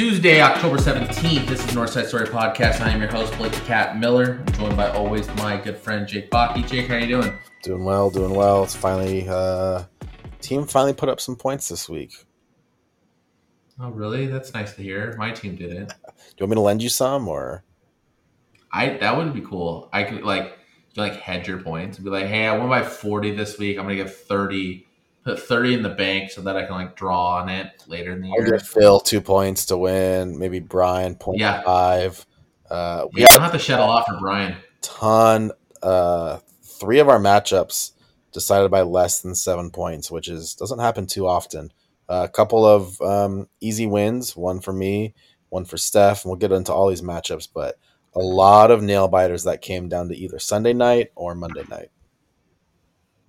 Tuesday, October 17th. This is Northside Story Podcast. I am your host, Blake the Cat Miller. I'm joined by always my good friend Jake Baki. Jake, how you doing? Doing well, doing well. It's finally uh team finally put up some points this week. Oh, really? That's nice to hear. My team didn't. Do you want me to lend you some or I that would be cool. I could like like hedge your points and be like, hey, I won by 40 this week. I'm gonna get 30, put 30 in the bank so that I can like draw on it later in the I'll year. give Phil two points to win, maybe Brian point Yeah. five. Uh we Yeah, don't have to shed a lot for Brian. ton uh three of our matchups decided by less than seven points, which is doesn't happen too often. a couple of um, easy wins, one for me, one for Steph, and we'll get into all these matchups, but a lot of nail biters that came down to either Sunday night or Monday night.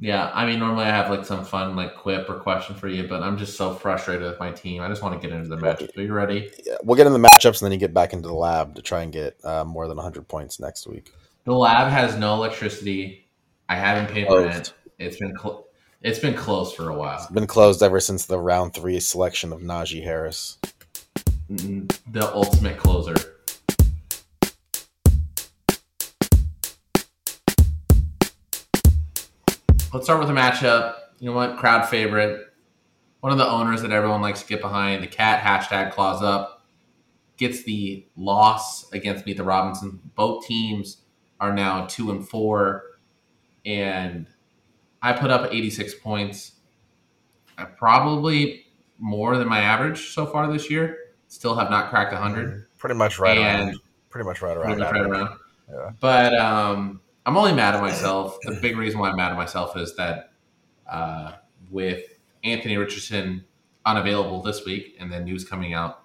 Yeah, I mean, normally I have like some fun like quip or question for you, but I'm just so frustrated with my team. I just want to get into the matchup. Are you ready? Yeah, we'll get into the matchups and then you get back into the lab to try and get uh, more than 100 points next week. The lab has no electricity. I haven't paid Closed. rent. It's been cl- it's been closed for a while. It's been closed ever since the round three selection of Najee Harris. The ultimate closer. Let's start with a matchup. You know what? Crowd favorite. One of the owners that everyone likes to get behind. The cat hashtag claws up gets the loss against Meet the Robinson. Both teams are now two and four, and I put up 86 points. I probably more than my average so far this year. Still have not cracked 100. Pretty much right And- around. Pretty much right Pretty around. much right around. Yeah. But um, I'm only mad at myself. The big reason why I'm mad at myself is that uh, with Anthony Richardson unavailable this week, and then news coming out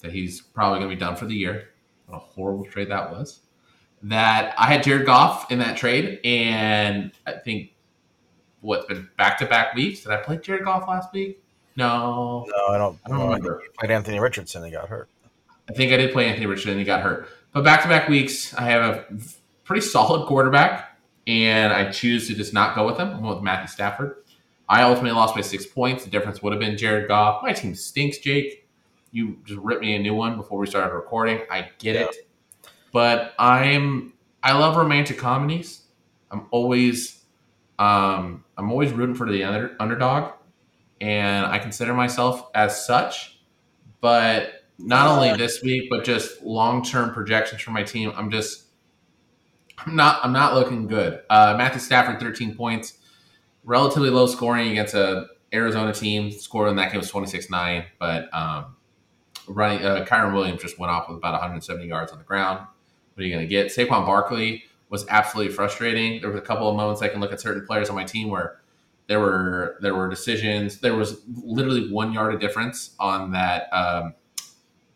that he's probably going to be done for the year. What a horrible trade that was. That I had Jared Goff in that trade, and I think what's been back to back weeks. Did I play Jared Goff last week? No, No, I don't. I don't no, remember. he played Anthony Richardson. He got hurt. I think I did play Anthony Richardson and he got hurt. But back to back weeks, I have a pretty solid quarterback, and I choose to just not go with him. I'm with Matthew Stafford. I ultimately lost by six points. The difference would have been Jared Goff. My team stinks, Jake. You just ripped me a new one before we started recording. I get Yeah. it. But I'm I love romantic comedies. I'm always um I'm always rooting for the under, underdog and I consider myself as such. But not only this week, but just long term projections for my team. I'm just I'm not I'm not looking good. Uh, Matthew Stafford, 13 points, relatively low scoring against a Arizona team. Score in that game was 26-9, but um, running uh, Kyren Williams just went off with about 170 yards on the ground. What are you going to get? Saquon Barkley was absolutely frustrating. There was a couple of moments I can look at certain players on my team where there were there were decisions. There was literally one yard of difference on that um,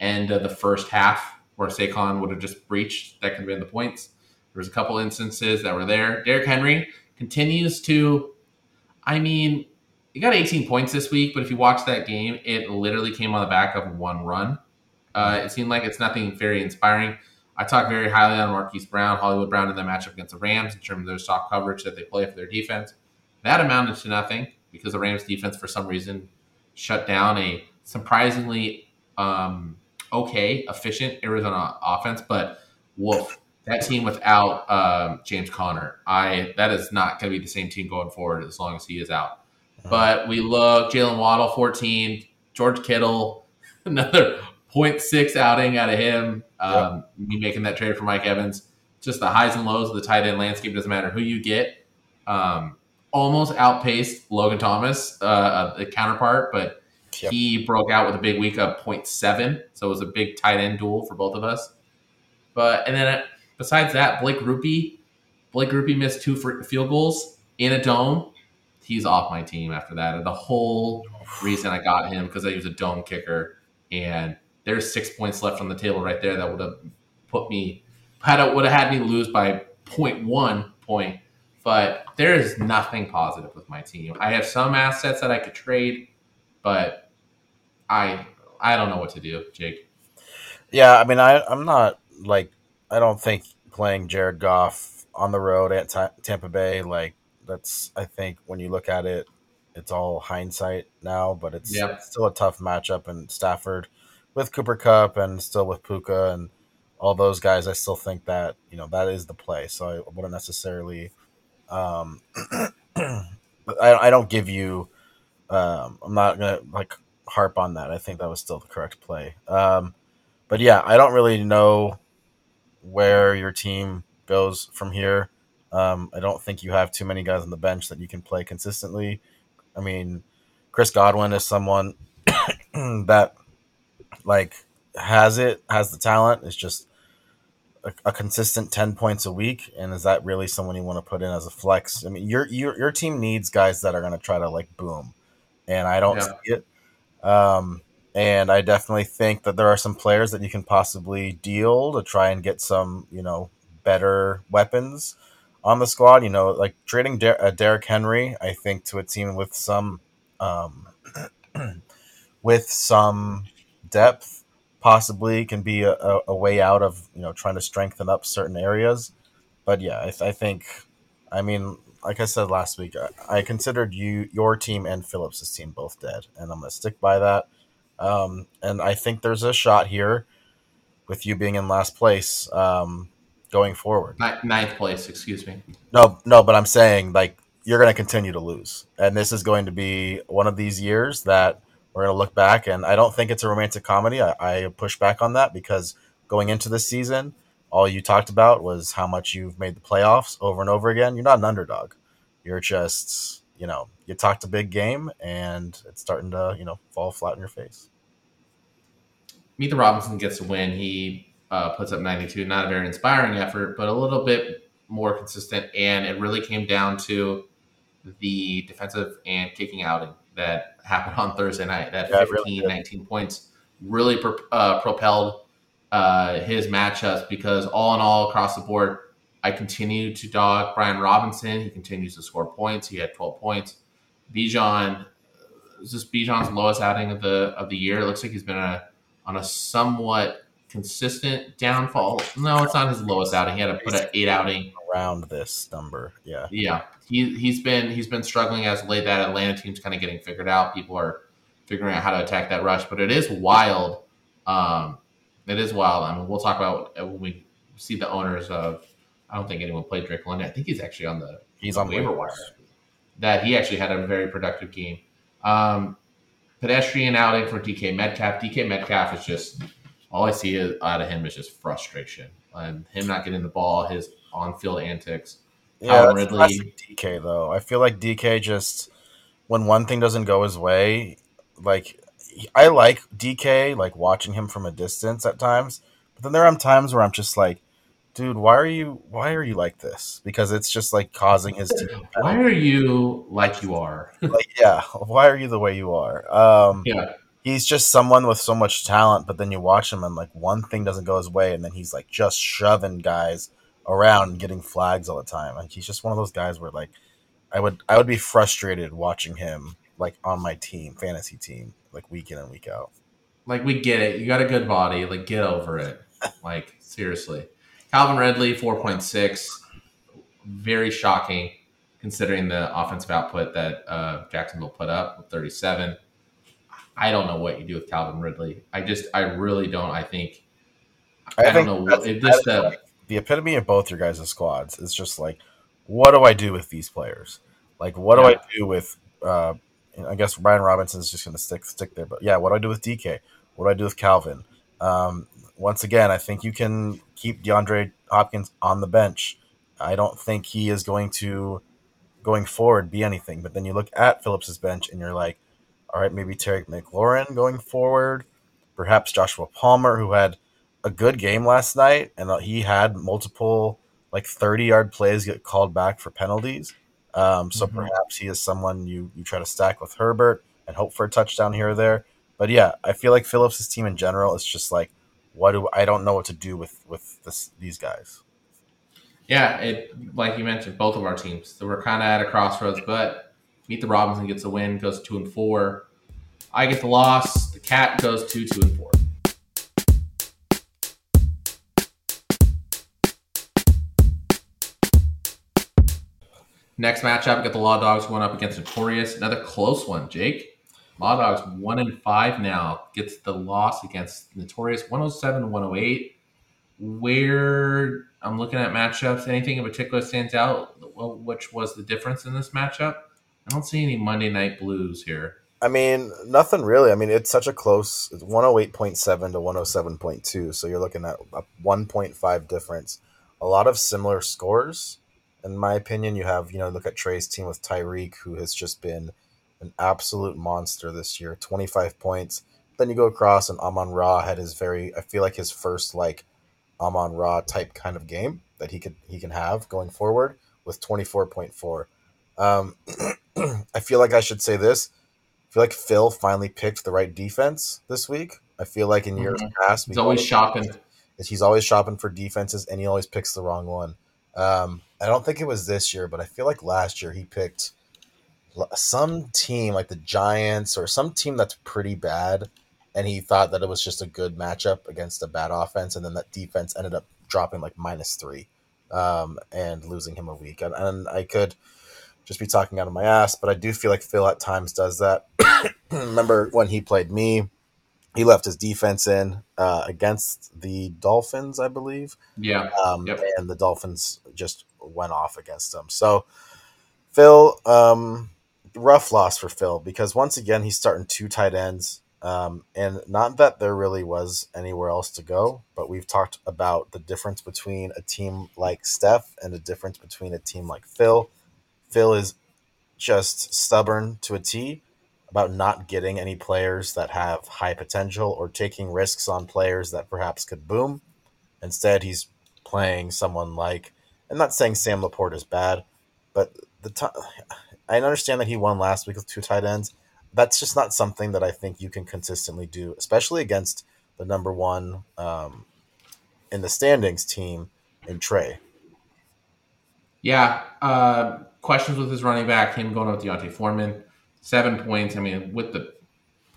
end of the first half where Saquon would have just breached. That could have been the points. There was a couple instances that were there. Derrick Henry continues to. I mean, he got 18 points this week, but if you watch that game, it literally came on the back of one run. Uh, it seemed like it's nothing very inspiring. I talk very highly on Marquise Brown, Hollywood Brown in the matchup against the Rams in terms of their soft coverage that they play for their defense. That amounted to nothing because the Rams defense, for some reason, shut down a surprisingly um, okay, efficient Arizona offense. But woof, that team without um, James Conner, I that is not going to be the same team going forward as long as he is out. But we look Jaylen Waddle, 14, George Kittle, another 0.6 outing out of him. Um, Me making that trade for Mike Evans. Just the highs and lows of the tight end landscape doesn't matter who you get. Um, almost outpaced Logan Thomas, uh, the counterpart, but Yep. he broke out with a big week of 0.7. So it was a big tight end duel for both of us. But and then uh, besides that, Blake Grupe, Blake Grupe missed two field goals in a dome. He's off my team after that. And the whole reason I got him because he was a dome kicker, and there's six points left on the table right there that would have put me had would have had me lose by 0.1 point. But there is nothing positive with my team. I have some assets that I could trade, but I I don't know what to do, Jake. Yeah, I mean, I I'm not like I don't think playing Jared Goff on the road at Ta- Tampa Bay like that's I think when you look at it, it's all hindsight now, but it's, it's still a tough matchup. And Stafford with Cooper Kupp and still with Puka and all those guys, I still think that you know that is the play. So I wouldn't necessarily. Um, I, I don't give you. Um, I'm not gonna like harp on that. I think that was still the correct play. Um, but yeah, I don't really know where your team goes from here. Um, I don't think you have too many guys on the bench that you can play consistently. I mean, Chris Godwin is someone that like has it, has the talent. It's just a, a, consistent ten points a week, and is that really someone you want to put in as a flex? I mean, your your your team needs guys that are going to try to like boom, and I don't yeah. see it. Um, and I definitely think that there are some players that you can possibly deal to try and get some, you know, better weapons on the squad. You know, like trading Der- uh, Derrick Henry, I think to a team with some, um, with some depth, possibly can be a, a, a, way out of you know trying to strengthen up certain areas. But yeah, I, th- I think, I mean, like I said last week, I, I considered you your team and Phillips's team both dead, and I'm gonna stick by that. Um, and I think there's a shot here with you being in last place um, going forward. Ninth place, excuse me. No, no, but I'm saying like you're going to continue to lose, and this is going to be one of these years that we're going to look back. And I don't think it's a romantic comedy. I, I push back on that because going into this season, all you talked about was how much you've made the playoffs over and over again. You're not an underdog. You're just, you know, you talked a big game and it's starting to, you know, fall flat in your face. Meet the Robinson gets a win. He uh, puts up 92. Not a very inspiring effort, but a little bit more consistent. And it really came down to the defensive and kicking outing that happened on Thursday night. That yeah, 15, really 19 points really pro- uh, propelled uh, his matchups because all in all, across the board, I continue to dog Brian Robinson. He continues to score points. He had 12 points. Bijan, this is Bijan's lowest outing of the of the year. It looks like he's been a on a somewhat consistent downfall. No, it's not his lowest outing. He had to put an eight outing around this number. Yeah, yeah. He he's been he's been struggling as late. That Atlanta team's kind of getting figured out. People are figuring out how to attack that rush, but it is wild. Um, it is wild. I mean, we'll talk about when we see the owners of. I don't think anyone played Drake London. I think he's actually on the he's on waiver wire. That he actually had a very productive game. Um, pedestrian outing for DK Metcalf. DK Metcalf is just all I see out of him is just frustration and him not getting the ball, his on-field antics. Yeah, Ridley. DK though. I feel like DK just when one thing doesn't go his way, like I like DK, like watching him from a distance at times, but then there are times where I'm just like, dude, why are you why are you like this? Because it's just like causing his team. Why are you like you are? like, yeah, why are you the way you are? Um, yeah, he's just someone with so much talent, but then you watch him and like one thing doesn't go his way, and then he's like just shoving guys around and getting flags all the time. Like he's just one of those guys where like I would I would be frustrated watching him like on my team, fantasy team, like week in and week out. Like we get it. You got a good body. Like get over it. like seriously. Calvin Ridley, 4.6. Very shocking considering the offensive output that uh, Jacksonville put up with 37. I don't know what you do with Calvin Ridley. I just, I really don't. I think, I, I don't know. What, if this, the, the epitome of both your guys' squads is just like, what do I do with these players? Like, what do. I do with, uh, I guess Brian Robinson is just going to stick stick there. But yeah, what do I do with DK? What do I do with Calvin? Um, once again, I think you can keep DeAndre Hopkins on the bench. I don't think he is going to, going forward, be anything. But then you look at Phillips's bench and you're like, all right, maybe Terry McLaurin going forward, perhaps Joshua Palmer, who had a good game last night, and he had multiple like 30 yard plays get called back for penalties. Um, so mm-hmm. perhaps he is someone you you try to stack with Herbert and hope for a touchdown here or there. But yeah, I feel like Phillips' team in general is just like what do I don't know what to do with with this, these guys. Yeah, it like you mentioned, both of our teams. So we're kind of at a crossroads, but Meet the Robinson gets a win, goes two and four. I get the loss. The cat goes two, two and four. Next matchup, we got the Law Dogs going up against Notorious. Another close one, Jake. Law Dogs one and five now gets the loss against Notorious 107 108. Where I'm looking at matchups, anything in particular stands out? Which was the difference in this matchup? I don't see any Monday Night Blues here. I mean, nothing really. I mean, it's such a close It's 108.7 to 107.2. So you're looking at a 1.5 difference. A lot of similar scores. In my opinion, you have, you know, look at Trey's team with Tyreek, who has just been an absolute monster this year 25 points. Then you go across, and Amon Ra had his very, I feel like his first, like, Amon Ra type kind of game that he could he can have going forward with 24.4. Um, I feel like I should say this I feel like Phil finally picked the right defense this week. I feel like in years mm-hmm. past, he's always shopping. He's always shopping for defenses, and he always picks the wrong one. Um, I don't think it was this year, but I feel like last year he picked some team like the Giants or some team that's pretty bad, and he thought that it was just a good matchup against a bad offense, and then that defense ended up dropping like minus three um, and losing him a week. And, and I could just be talking out of my ass, but I do feel like Phil at times does that. Remember when he played me? He left his defense in uh, against the Dolphins, I believe. Yeah. Um, yep. And the Dolphins just went off against him. So, Phil, um, rough loss for Phil because once again, he's starting two tight ends. Um, and not that there really was anywhere else to go, but we've talked about the difference between a team like Steph and the difference between a team like Phil. Phil is just stubborn to a T about not getting any players that have high potential or taking risks on players that perhaps could boom. Instead, he's playing someone like, I'm not saying Sam Laporta is bad, but the t- I understand that he won last week with two tight ends. That's just not something that I think you can consistently do, especially against the number one um, in the standings team in Trey. Yeah, uh, questions with his running back, him going with D'Onta Foreman, seven points. I mean, with the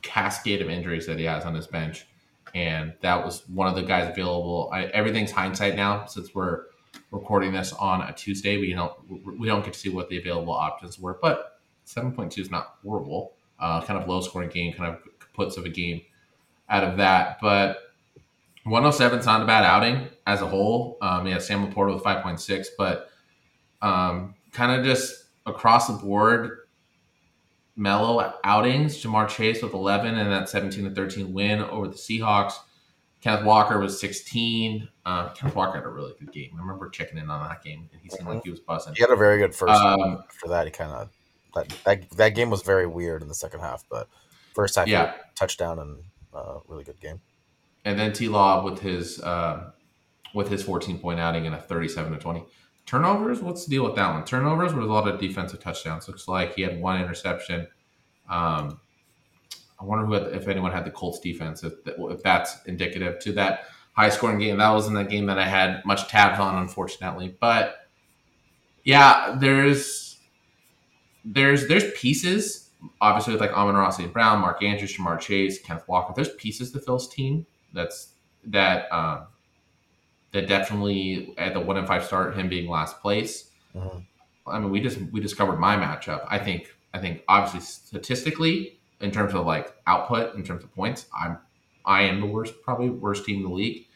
cascade of injuries that he has on his bench, and that was one of the guys available. I, everything's hindsight now since we're recording this on a Tuesday. We don't we don't get to see what the available options were, but seven point two is not horrible. Uh, kind of low scoring game, kind of puts of a game out of that, but. 107 is not a bad outing as a whole. Um, yeah, Sam Laporta with 5.6, but um, kind of just across the board mellow outings. Ja'Marr Chase with 11 and that 17 to 13 win over the Seahawks. Kenneth Walker was 16. Uh, Kenneth Walker had a really good game. I remember checking in on that game, and he seemed like he was buzzing. He had a very good first. Um, after that, he kind of that, that that game was very weird in the second half, but first half, yeah, touchdown and uh, really good game. And then T Law with his uh, with his 14 point outing and a 37 to 20. Turnovers? What's the deal with that one? Turnovers with a lot of defensive touchdowns. Looks like he had one interception. Um, I wonder who had, if anyone had the Colts defense, if, if that's indicative to that high scoring game. That wasn't a game that I had much tabs on, unfortunately. But yeah, there's there's there's pieces, obviously with like Amon Ra St. Brown, Mark Andrews, Ja'Marr Chase, Kenneth Walker. There's pieces to Phil's team that's that um, that definitely at the one and five start, him being last place. Mm-hmm. I mean, we just we discovered my matchup. I think I think obviously statistically, in terms of like output, in terms of points, I'm I am the worst, probably worst team in the league.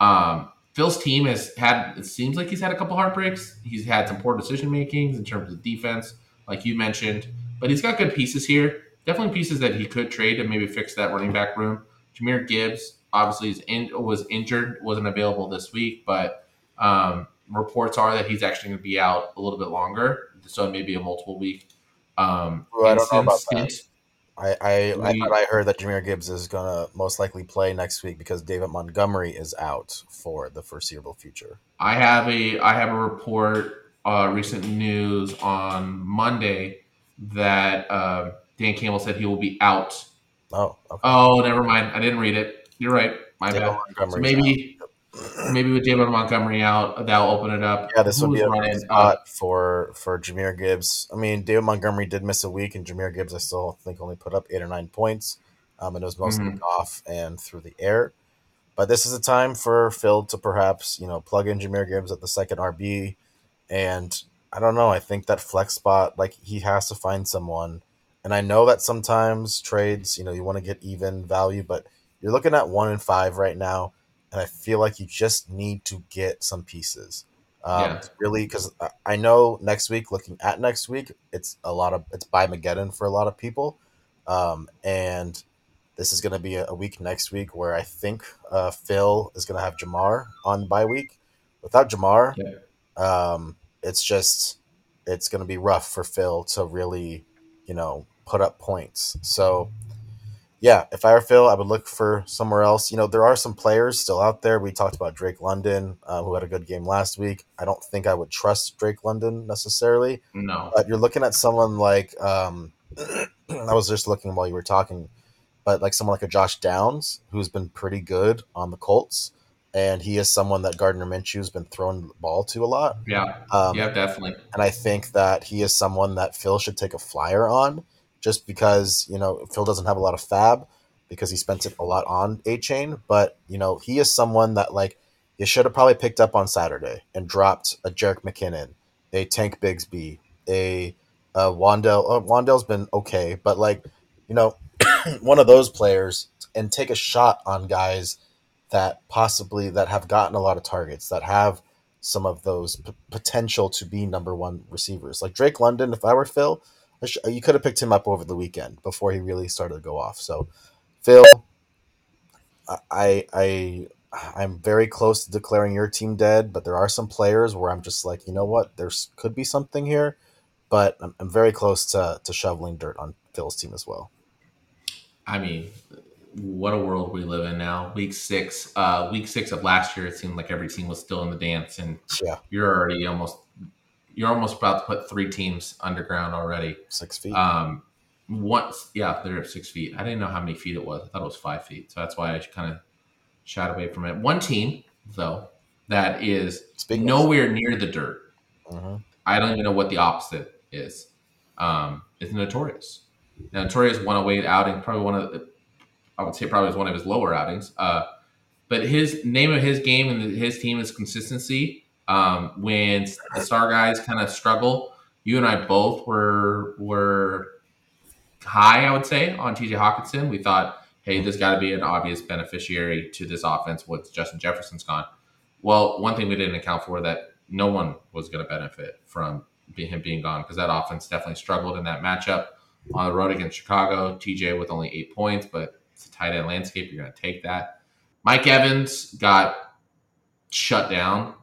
Um, Phil's team has had it seems like he's had a couple heartbreaks. He's had some poor decision makings in terms of defense, like you mentioned, but he's got good pieces here. Definitely pieces that he could trade and maybe fix that running back room. Jahmyr Gibbs, obviously is in, was injured, wasn't available this week, but um, reports are that he's actually going to be out a little bit longer, so maybe a multiple week. Um, well, I don't know about that. I I, we, I, I heard that Jahmyr Gibbs is going to most likely play next week because David Montgomery is out for the foreseeable future. I have a I have a report, uh, recent news on Monday that uh, Dan Campbell said he will be out. Oh, okay. oh, never mind. I didn't read it. You're right. My David bad. So maybe maybe with David Montgomery out, that'll open it up. Yeah, this will be a running spot uh, for for Jahmyr Gibbs. I mean, David Montgomery did miss a week, and Jahmyr Gibbs, I still think, only put up eight or nine points, um, and it was mostly mm-hmm. off and through the air. But this is a time for Phil to perhaps you know plug in Jahmyr Gibbs at the second RB, and I don't know. I think that flex spot, like he has to find someone And I know that sometimes trades, you know, you want to get even value, but you're looking at one and five right now, and I feel like you just need to get some pieces. Um, Yeah. really, because I know next week, looking at next week, it's a lot of it's by Mageddon for a lot of people, um, and this is going to be a, week next week where I think uh, Phil is going to have Ja'Marr on bye week. Without Ja'Marr, Yeah. um, it's just it's going to be rough for Phil to really, you know, put up points. So, yeah, if I were Phil, I would look for somewhere else. You know, there are some players still out there. We talked about Drake London, uh, who had a good game last week. I don't think I would trust Drake London necessarily, No. but you're looking at someone like um, I was just looking while you were talking, but like someone like a Josh Downs, who's been pretty good on the Colts, and he is someone that Gardner Minshew's been throwing the ball to a lot. Yeah. Um, yeah, definitely. and I think that he is someone that Phil should take a flyer on, just because you know Phil doesn't have a lot of fab because he spent it a lot on Achane, but you know he is someone that like you should have probably picked up on Saturday and dropped a Jerick McKinnon, a Tank Bigsby, a, a Wan'Dale. Uh, Wan'Dale's been okay, but like you know one of those players and take a shot on guys that possibly that have gotten a lot of targets that have some of those p- potential to be number one receivers. Like Drake London, if I were Phil, sh- you could have picked him up over the weekend before he really started to go off. So, Phil, I I I'm very close to declaring your team dead, but there are some players where I'm just like, you know what, there's could be something here, but I'm, I'm very close to to shoveling dirt on Phil's team as well. I mean, what a world we live in now. Week six, uh, week six of last year, it seemed like every team was still in the dance, and Yeah, you're already almost you're almost about to put three teams underground already. six feet. Um, once, yeah, they're at six feet. I didn't know how many feet it was. I thought it was five feet, so that's why I kind of shied away from it. One team though that is Speaking of- nowhere near the dirt. Mhm. I don't even know what the opposite is. Um, is Notorious. Now, Notorious won away outing, probably one of the, I would say probably was one of his lower outings. Uh, but his name of his game and his team is consistency. Um, when the star guys kind of struggle, you and I both were were high, I would say, on TJ Hockenson. We thought, hey, there's got to be an obvious beneficiary to this offense once Justin Jefferson's gone. Well, one thing we didn't account for that no one was going to benefit from him being gone because that offense definitely struggled in that matchup on the road against Chicago. TJ with only eight points, but it's a tight end landscape. You're going to take that. Mike Evans got shut down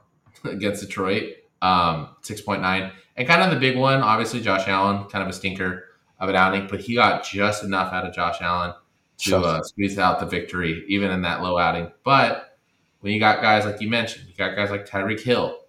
against Detroit, um, 6.9. And kind of the big one, obviously, Josh Allen, kind of a stinker of an outing, but he got just enough out of Josh Allen to uh, squeeze out the victory, even in that low outing. But when you got guys like you mentioned, you got guys like Tyreek Hill,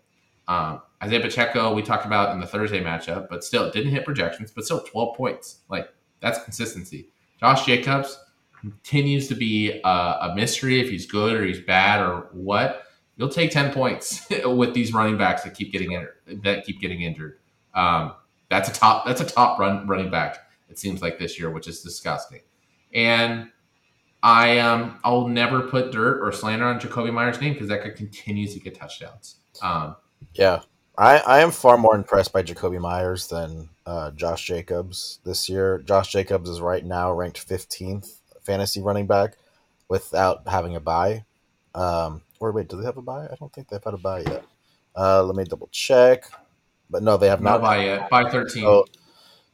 um, Isaiah Pacheco, we talked about in the Thursday matchup, but still didn't hit projections, but still 12 points. Like that's consistency. Josh Jacobs continues to be a, a mystery if he's good or he's bad or what. You'll take 10 points with these running backs that keep getting injured. That keep getting injured. Um, that's a top. That's a top run running back. It seems like this year, which is disgusting. And I um I'll never put dirt or slander on Jakobi Meyers' name because that guy continues to get touchdowns. Um, Yeah, I, I am far more impressed by Jakobi Meyers than uh, Josh Jacobs this year. Josh Jacobs is right now ranked 15th fantasy running back without having a bye. Um, or wait, do they have a buy? I don't think they've had a buy yet. Uh, let me double check. But no, they have not not. by yet. By thirteen. So,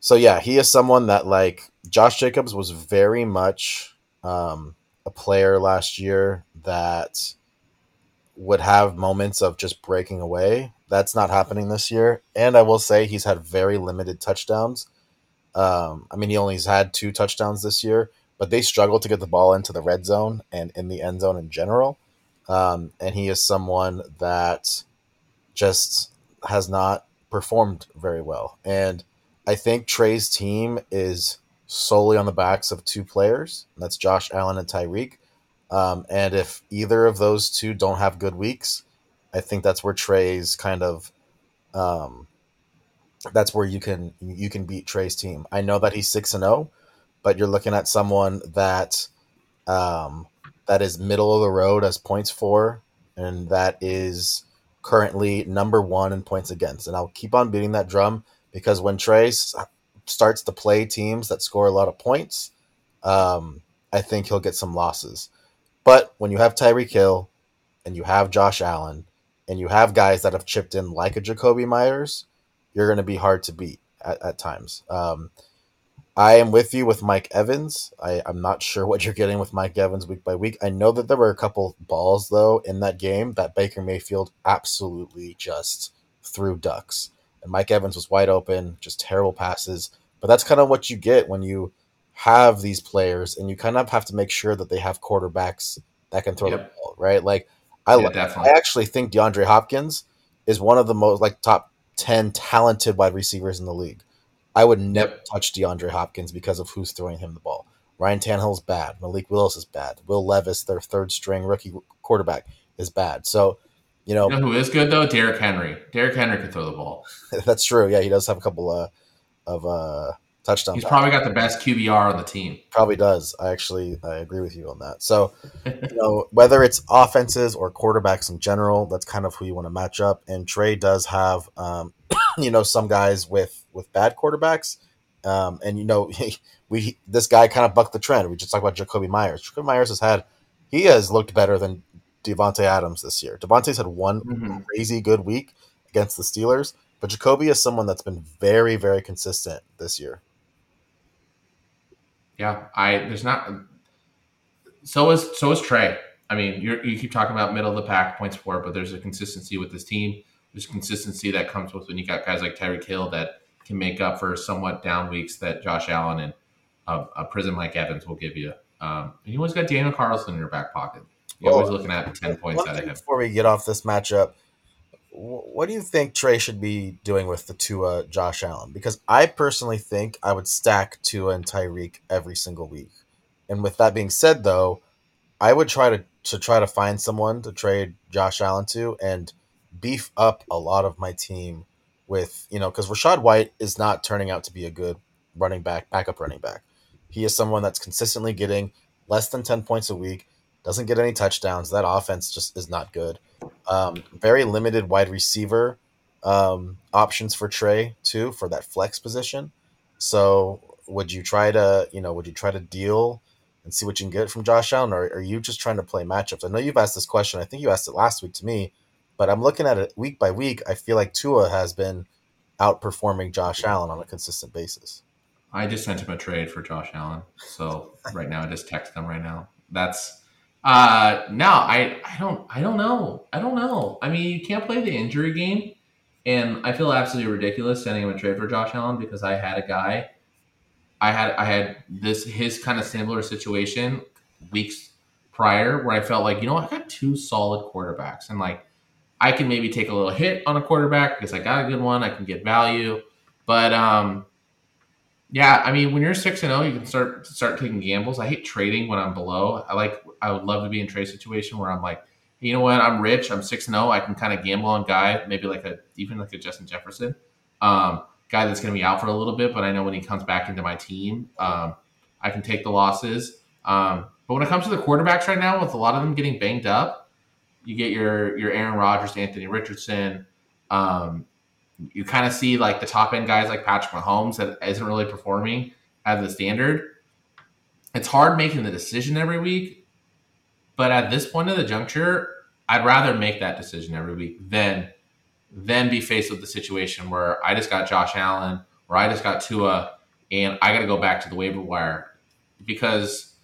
so yeah, he is someone that like Josh Jacobs was very much um, a player last year that would have moments of just breaking away. That's not happening this year, and I will say he's had very limited touchdowns. Um, I mean, he only's had two touchdowns this year, but they struggle to get the ball into the red zone and in the end zone in general. Um, and he is someone that just has not performed very well. And I think Trey's team is solely on the backs of two players. And that's Josh Allen and Tyreek. Um, and if either of those two don't have good weeks, I think that's where Trey's kind of um, that's where you can you can beat Trey's team. I know that he's six and zero, but you're looking at someone that um, that is middle of the road as points for, and that is currently number one in points against. And I'll keep on beating that drum because when Trey starts to play teams that score a lot of points, um, I think he'll get some losses. But when you have Tyreek Hill and you have Josh Allen and you have guys that have chipped in like a Jakobi Meyers, you're going to be hard to beat at, at times. Um, I am with you with Mike Evans. I, I'm not sure what you're getting with Mike Evans week by week. I know that there were a couple balls though in that game that Baker Mayfield absolutely just threw ducks. And Mike Evans was wide open, just terrible passes. But that's kind of what you get when you have these players and you kind of have to make sure that they have quarterbacks that can throw yep. the ball, right? Like I, yeah, I actually think DeAndre Hopkins is one of the most like top 10 talented wide receivers in the league. I would never yep. touch DeAndre Hopkins because of who's throwing him the ball. Ryan Tannehill's bad. Malik Willis is bad. Will Levis, their third string rookie quarterback, is bad. So, you know, you know who is good though? Derrick Henry. Derrick Henry can throw the ball. that's true. Yeah, he does have a couple uh, of uh, touchdowns. He's probably got the best QBR on the team. Probably does. I actually I agree with you on that. So, you know, whether it's offenses or quarterbacks in general, that's kind of who you want to match up. And Trey does have, um, you know, some guys with with bad quarterbacks. Um, and you know, we this guy kind of bucked the trend. We just talked about Jakobi Meyers. Jakobi Meyers has had he has looked better than Davante Adams this year. Davante's had one mm-hmm. crazy good week against the Steelers, but Jakobi is someone that's been very, very consistent this year. Yeah, I there's not. So is so is Trey. I mean, you you keep talking about middle of the pack points for, but there's a consistency with this team. There's consistency that comes with when you got guys like Tyreek Hill that can make up for somewhat down weeks that Josh Allen and uh, a prison Mike Evans will give you. Um, and you always got Daniel Carlson in your back pocket. You're well, always looking at ten points out of him. Before we get off this matchup, what do you think Trey should be doing with the Tua Josh Allen? Because I personally think I would stack Tua and Tyreek every single week. And with that being said, though, I would try to to try to find someone to trade Josh Allen to and beef up a lot of my team with you know because Rachaad White is not turning out to be a good running back, backup running back. He is someone that's consistently getting less than ten points a week, doesn't get any touchdowns. That offense just is not good. Um, very limited wide receiver um, options for Trey too for that flex position. So would you try to you know would you try to deal and see what you can get from Josh Allen, or are you just trying to play matchups? I know you've asked this question. I think you asked it last week to me, but I'm looking at it week by week. I feel like Tua has been outperforming Josh Allen on a consistent basis. I just sent him a trade for Josh Allen. So right now, I just text him right now. That's uh, no, I, I don't, I don't know. I don't know. I mean, you can't play the injury game, and I feel absolutely ridiculous sending him a trade for Josh Allen because I had a guy, I had, I had this his kind of similar situation weeks prior where I felt like you know I got two solid quarterbacks, and like I can maybe take a little hit on a quarterback because I got a good one, I can get value, but um, yeah, I mean, when you're six and zero, oh, you can start start taking gambles. I hate trading when I'm below. I like I would love to be in trade situation where I'm like, you know what, I'm rich, I'm six and zero, oh, I can kind of gamble on guy, maybe like a even like a Justin Jefferson, um, guy that's going to be out for a little bit, but I know when he comes back into my team, um, I can take the losses. Um, but when it comes to the quarterbacks right now, with a lot of them getting banged up, you get your your Aaron Rodgers, Anthony Richardson. Um, you kind of see like the top end guys like Patrick Mahomes that isn't really performing at the standard. It's hard making the decision every week, but at this point of the juncture, I'd rather make that decision every week than than be faced with the situation where I just got Josh Allen or I just got Tua and I got to go back to the waiver wire because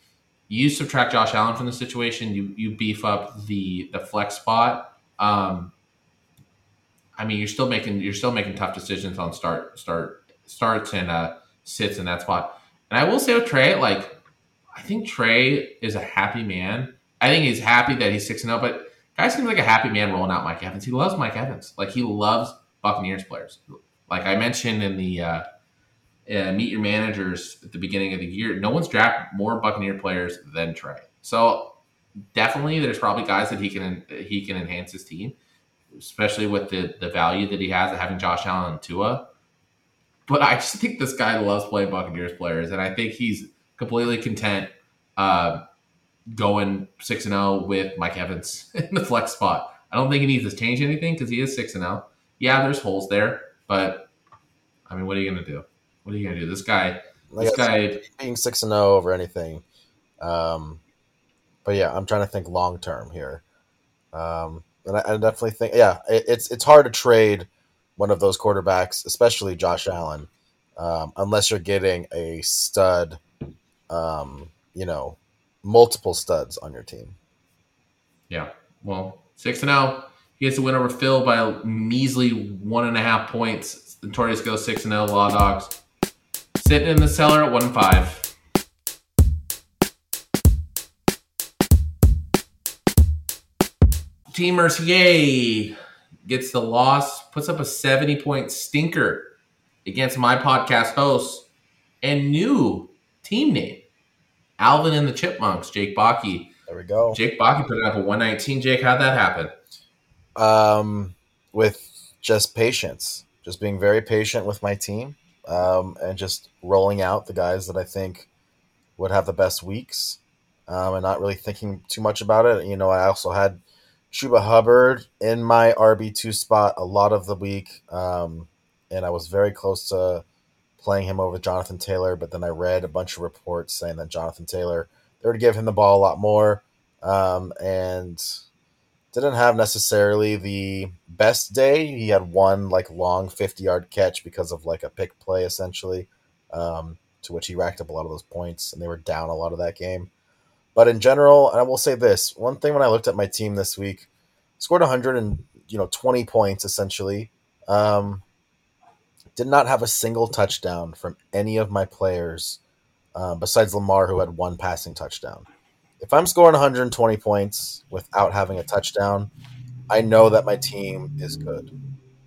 you subtract Josh Allen from the situation, you you beef up the the flex spot. Um, I mean, you're still making you're still making tough decisions on start start starts and uh, sits in that spot. And I will say with Trey, like I think Trey is a happy man. I think he's happy that he's six and zero. Oh, but guy seems like a happy man rolling out Mike Evans. He loves Mike Evans. Like he loves Buccaneers players. Like I mentioned in the uh, uh, meet your managers at the beginning of the year, no one's drafted more Buccaneer players than Trey. So definitely, there's probably guys that he can he can enhance his team especially with the the value that he has of having Josh Allen and Tua. But I just think this guy loves playing Buccaneers players, and I think he's completely content uh, going six and zero oh with Mike Evans in the flex spot. I don't think he needs to change anything because he is six and zero. Oh. Yeah, there's holes there, but I mean, what are you going to do? What are you gonna do? This guy, Like, this guy. being six and zero over anything. Um, but yeah, I'm trying to think long term here. Um, and I, I definitely think, yeah, it, it's it's hard to trade one of those quarterbacks, especially Josh Allen, um, unless you're getting a stud, um, you know, multiple studs on your team. Yeah. Well, six and zero. He gets to win over Phil by a measly one and a half points. The Tortoise go six and zero. Law Dogs sitting in the cellar at one five. Team Mercier gets the loss, puts up a 70 point stinker against my podcast host and new team name, Alvin and the Chipmunks, Jake Baki. There we go. Jake Baki put up a 119. Jake, how'd that happen? um, with just patience, just being very patient with my team, um, and just rolling out the guys that I think would have the best weeks, um, and not really thinking too much about it. You know, I also had Chuba Hubbard in my RB two spot a lot of the week, um, and I was very close to playing him over Jonathan Taylor, but then I read a bunch of reports saying that Jonathan Taylor they were to give him the ball a lot more, um, and didn't have necessarily the best day. He had one like long 50 yard catch because of like a pick play essentially, um, to which he racked up a lot of those points and they were down a lot of that game. But in general, and I will say this one thing when I looked at my team this week, scored 100 and you know 20 points essentially. Um, did not have a single touchdown from any of my players uh, besides Lamar, who had one passing touchdown if I'm scoring 120 points without having a touchdown, I know that my team is good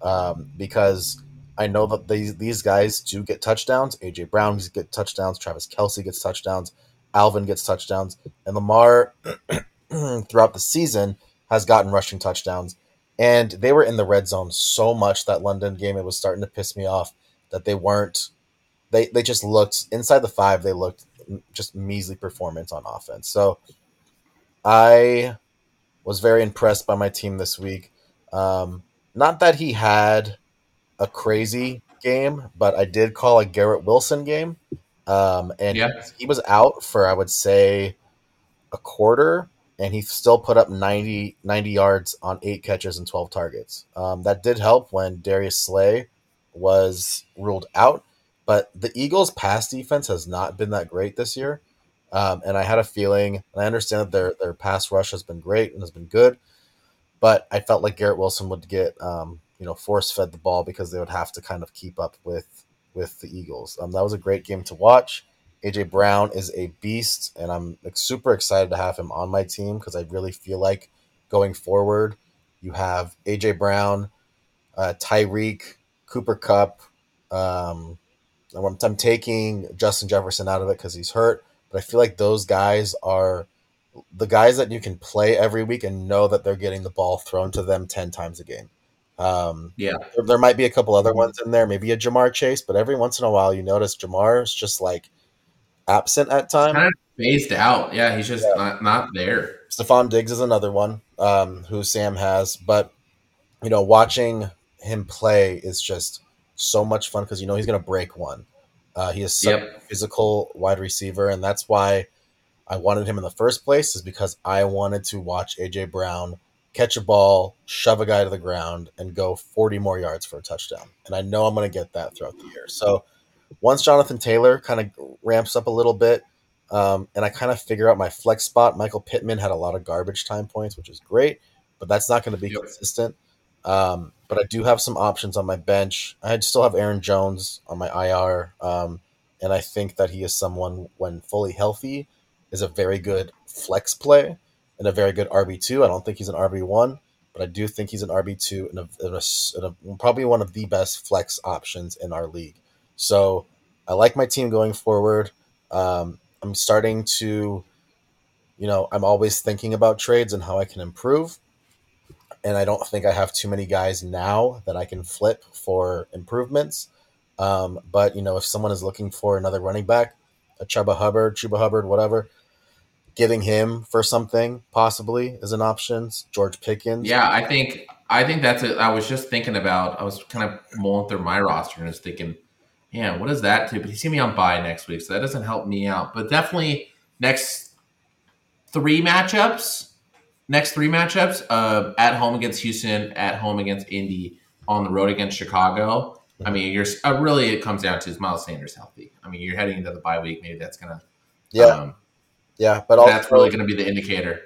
um, because I know that these these guys do get touchdowns. AJ Brown gets touchdowns. Travis Kelce gets touchdowns. Alvin gets touchdowns, and Lamar throughout the season has gotten rushing touchdowns. And they were in the red zone so much that London game. It was starting to piss me off that they weren't. They they just looked inside the five. They looked just measly performance on offense. So I was very impressed by my team this week. Um, not that he had a crazy game, but I did call a Garrett Wilson game. Um, and Yeah. he was out for, I would say, a quarter, and he still put up 90, 90 yards on eight catches and 12 targets. Um, that did help when Darius Slay was ruled out. But the Eagles' pass defense has not been that great this year. Um, and I had a feeling, and I understand that their, their pass rush has been great and has been good, but I felt like Garrett Wilson would get, um, you know, force fed the ball because they would have to kind of keep up with with the Eagles. Um, that was a great game to watch. AJ Brown is a beast, and I'm like, super excited to have him on my team because I really feel like going forward, you have AJ Brown, uh, Tyreek, Cooper Kupp. Um, I'm, I'm taking Justin Jefferson out of it because he's hurt, but I feel like those guys are the guys that you can play every week and know that they're getting the ball thrown to them 10 times a game. Um, Yeah. there, there might be a couple other ones in there, maybe a Ja'Marr Chase, but every once in a while you notice Ja'Marr is just like absent at times. Kind of phased out. Yeah, he's just not, not there. Stefon Diggs is another one um, who Sam has, but you know, watching him play is just so much fun because you know he's going to break one. Uh, he is such Yep. a physical wide receiver, and that's why I wanted him in the first place. Is because I wanted to watch AJ Brown catch a ball, shove a guy to the ground, and go forty more yards for a touchdown. And I know I'm going to get that throughout the year. So once Jonathan Taylor kind of ramps up a little bit, um, and I kind of figure out my flex spot. Michael Pittman had a lot of garbage time points, which is great, but that's not going to be Yep. consistent. Um, but I do have some options on my bench. I still have Aaron Jones on my IR, um, and I think that he is someone when fully healthy is a very good flex play and a very good RB two. I don't think he's an RB one, but I do think he's an RB two and, a, and, a, and a, probably one of the best flex options in our league. So I like my team going forward. Um, I'm starting to, you know, I'm always thinking about trades and how I can improve. And I don't think I have too many guys now that I can flip for improvements. Um, but you know, if someone is looking for another running back, a Chuba Hubbard, Chuba Hubbard, whatever, getting him for something possibly is an option. George Pickens, Yeah, I think I think that's it. I was just thinking about. I was kind of mulling through my roster and was thinking, yeah, what is that too? But he's gonna be on bye next week, so that doesn't help me out. But definitely next three matchups, next three matchups, uh, at home against Houston, at home against Indy, on the road against Chicago. I mean, you're uh, really it comes down to is Miles Sanders healthy? I mean, you're heading into the bye week. Maybe that's gonna yeah um, yeah, but also, that's really gonna be the indicator.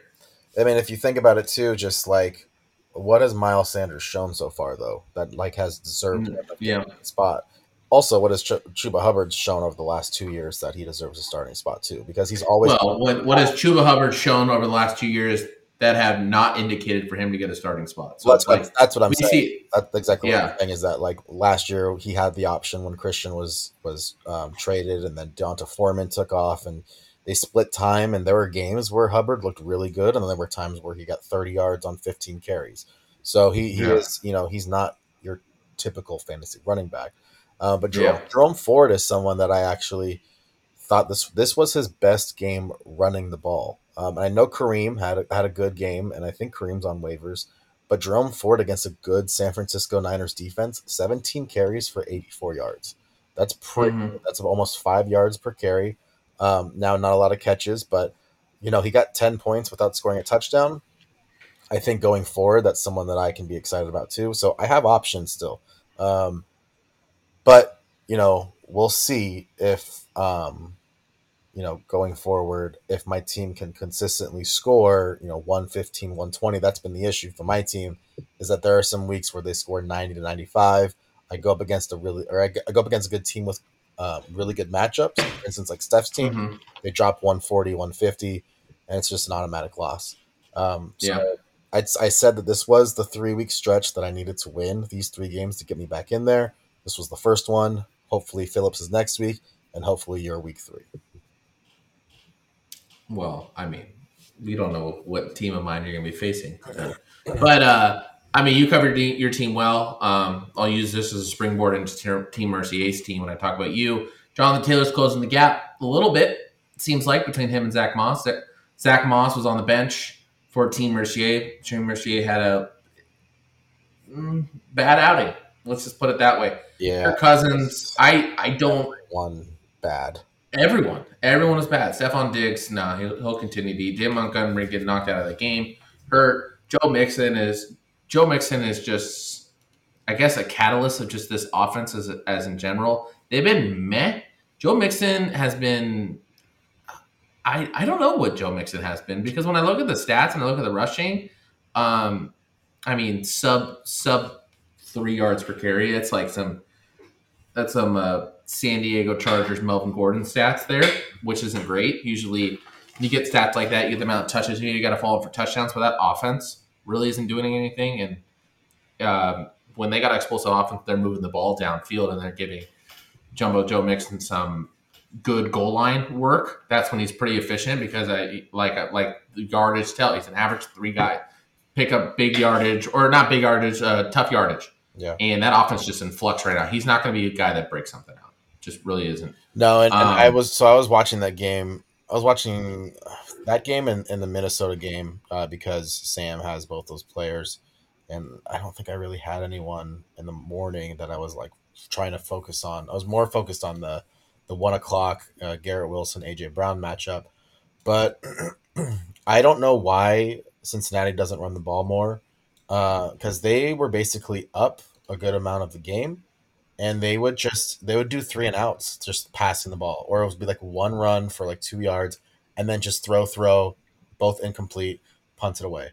I mean, if you think about it too, just like what has Miles Sanders shown so far, though, that like has deserved mm, yeah. spot? Also, what has Ch- Chuba Hubbard shown over the last two years that he deserves a starting spot too? Because he's always well. What, what has Chuba Hubbard shown over the last two years that have not indicated for him to get a starting spot? So well, that's, like, what, that's what I'm saying. See, that's exactly yeah. what I'm saying. Is that like last year he had the option when Christian was was um, traded, and then D'Onta Foreman took off, and they split time, and there were games where Hubbard looked really good, and there were times where he got 30 yards on 15 carries. So he, he yeah. is, you know, he's not your typical fantasy running back. Uh, but Jerome, yeah. Jerome, Ford is someone that I actually thought this this was his best game running the ball. Um, I know Kareem had a, had a good game, and I think Kareem's on waivers. But Jerome Ford against a good San Francisco Niners defense, 17 carries for 84 yards. That's pretty. Mm-hmm. That's almost five yards per carry. Um, now, not a lot of catches, but you know he got ten points without scoring a touchdown. I think going forward, that's someone that I can be excited about too. So I have options still, um, but you know we'll see if um, you know going forward if my team can consistently score you know 115 120 that's been the issue for my team is that there are some weeks where they score 90 to 95 i go up against a really or i go up against a good team with uh, really good matchups. For instance, like Steph's team, mm-hmm. they drop 140, 150, and it's just an automatic loss. Um, so yeah. I, I said that this was the three week stretch that I needed to win these three games to get me back in there. This was the first one. Hopefully, Phillips is next week, and hopefully, you're week three. Well, I mean, we don't know what team of mine you're going to be facing, but uh, I mean, you covered your team well. Um, I'll use this as a springboard into Team Mercier's team when I talk about you. Jonathan Taylor's closing the gap a little bit, it seems like, between him and Zach Moss. Zach Moss was on the bench for Team Mercier. Team Mercier had a mm, bad outing. Let's just put it that way. Yeah. Kirk Cousins, I, I don't. One bad. Everyone. Everyone was bad. Stefon Diggs, no, nah, he'll, he'll continue to be. Jim Montgomery get knocked out of the game. Hurt. Joe Mixon is Joe Mixon is just, I guess, a catalyst of just this offense as, as in general. They've been meh. Joe Mixon has been. I, I don't know what Joe Mixon has been because when I look at the stats and I look at the rushing, um, I mean sub sub three yards per carry. It's like some that's some uh, San Diego Chargers Melvin Gordon stats there, which isn't great. Usually, you get stats like that, you get the amount of touches you, you got to follow for touchdowns. But that offense really isn't doing anything. And um, when they got explosive offense, they're moving the ball downfield and they're giving Jumbo Joe Mixon some good goal line work. That's when he's pretty efficient because I like like the yardage tell he's an average three guy. Pick up big yardage or not big yardage, uh, tough yardage. Yeah. And that offense just in flux right now. He's not going to be a guy that breaks something out. Just really isn't. No, and, and um, I was so I was watching that game. I was watching that game and, and the Minnesota game uh, because Sam has both those players, and I don't think I really had anyone in the morning that I was like trying to focus on. I was more focused on the the one o'clock uh, Garrett Wilson AJ Brown matchup, but I don't know why Cincinnati doesn't run the ball more because uh, they were basically up a good amount of the game. And they would just they would do three and outs just passing the ball or it would be like one run for like two yards and then just throw, throw, both incomplete, punt it away.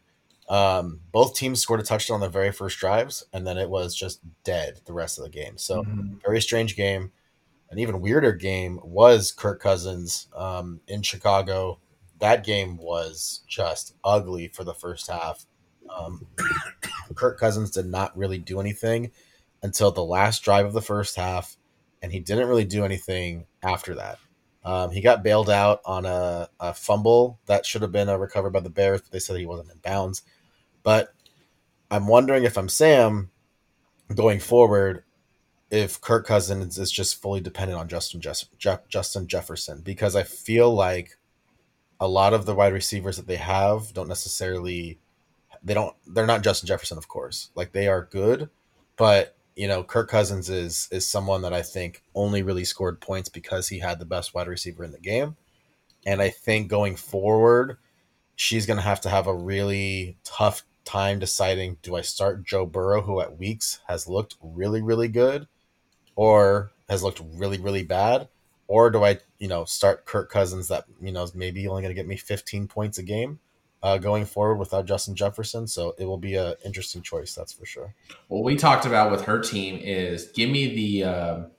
Um, both teams scored a touchdown on the very first drives, and then it was just dead the rest of the game. So mm-hmm. very strange game. An even weirder game was Kirk Cousins um, in Chicago. That game was just ugly for the first half. Um, Kirk Cousins did not really do anything until the last drive of the first half, and he didn't really do anything after that. Um, he got bailed out on a, a fumble that should have been uh, recovered by the Bears, but they said he wasn't in bounds. But I'm wondering if I'm Sam going forward, if Kirk Cousins is just fully dependent on Justin Jeff- Justin Jefferson, because I feel like a lot of the wide receivers that they have don't necessarily they don't they're not Justin Jefferson, of course. Like they are good, but you know, Kirk Cousins is is someone that I think only really scored points because he had the best wide receiver in the game. And I think going forward, she's going to have to have a really tough time deciding do I start Joe Burrow, who at weeks has looked really, really good, or has looked really, really bad, or do I, you know, start Kirk Cousins that, you know, is maybe only going to get me 15 points a game? Uh, going forward without Justin Jefferson. So it will be an interesting choice, that's for sure. What we talked about with her team is give me the um,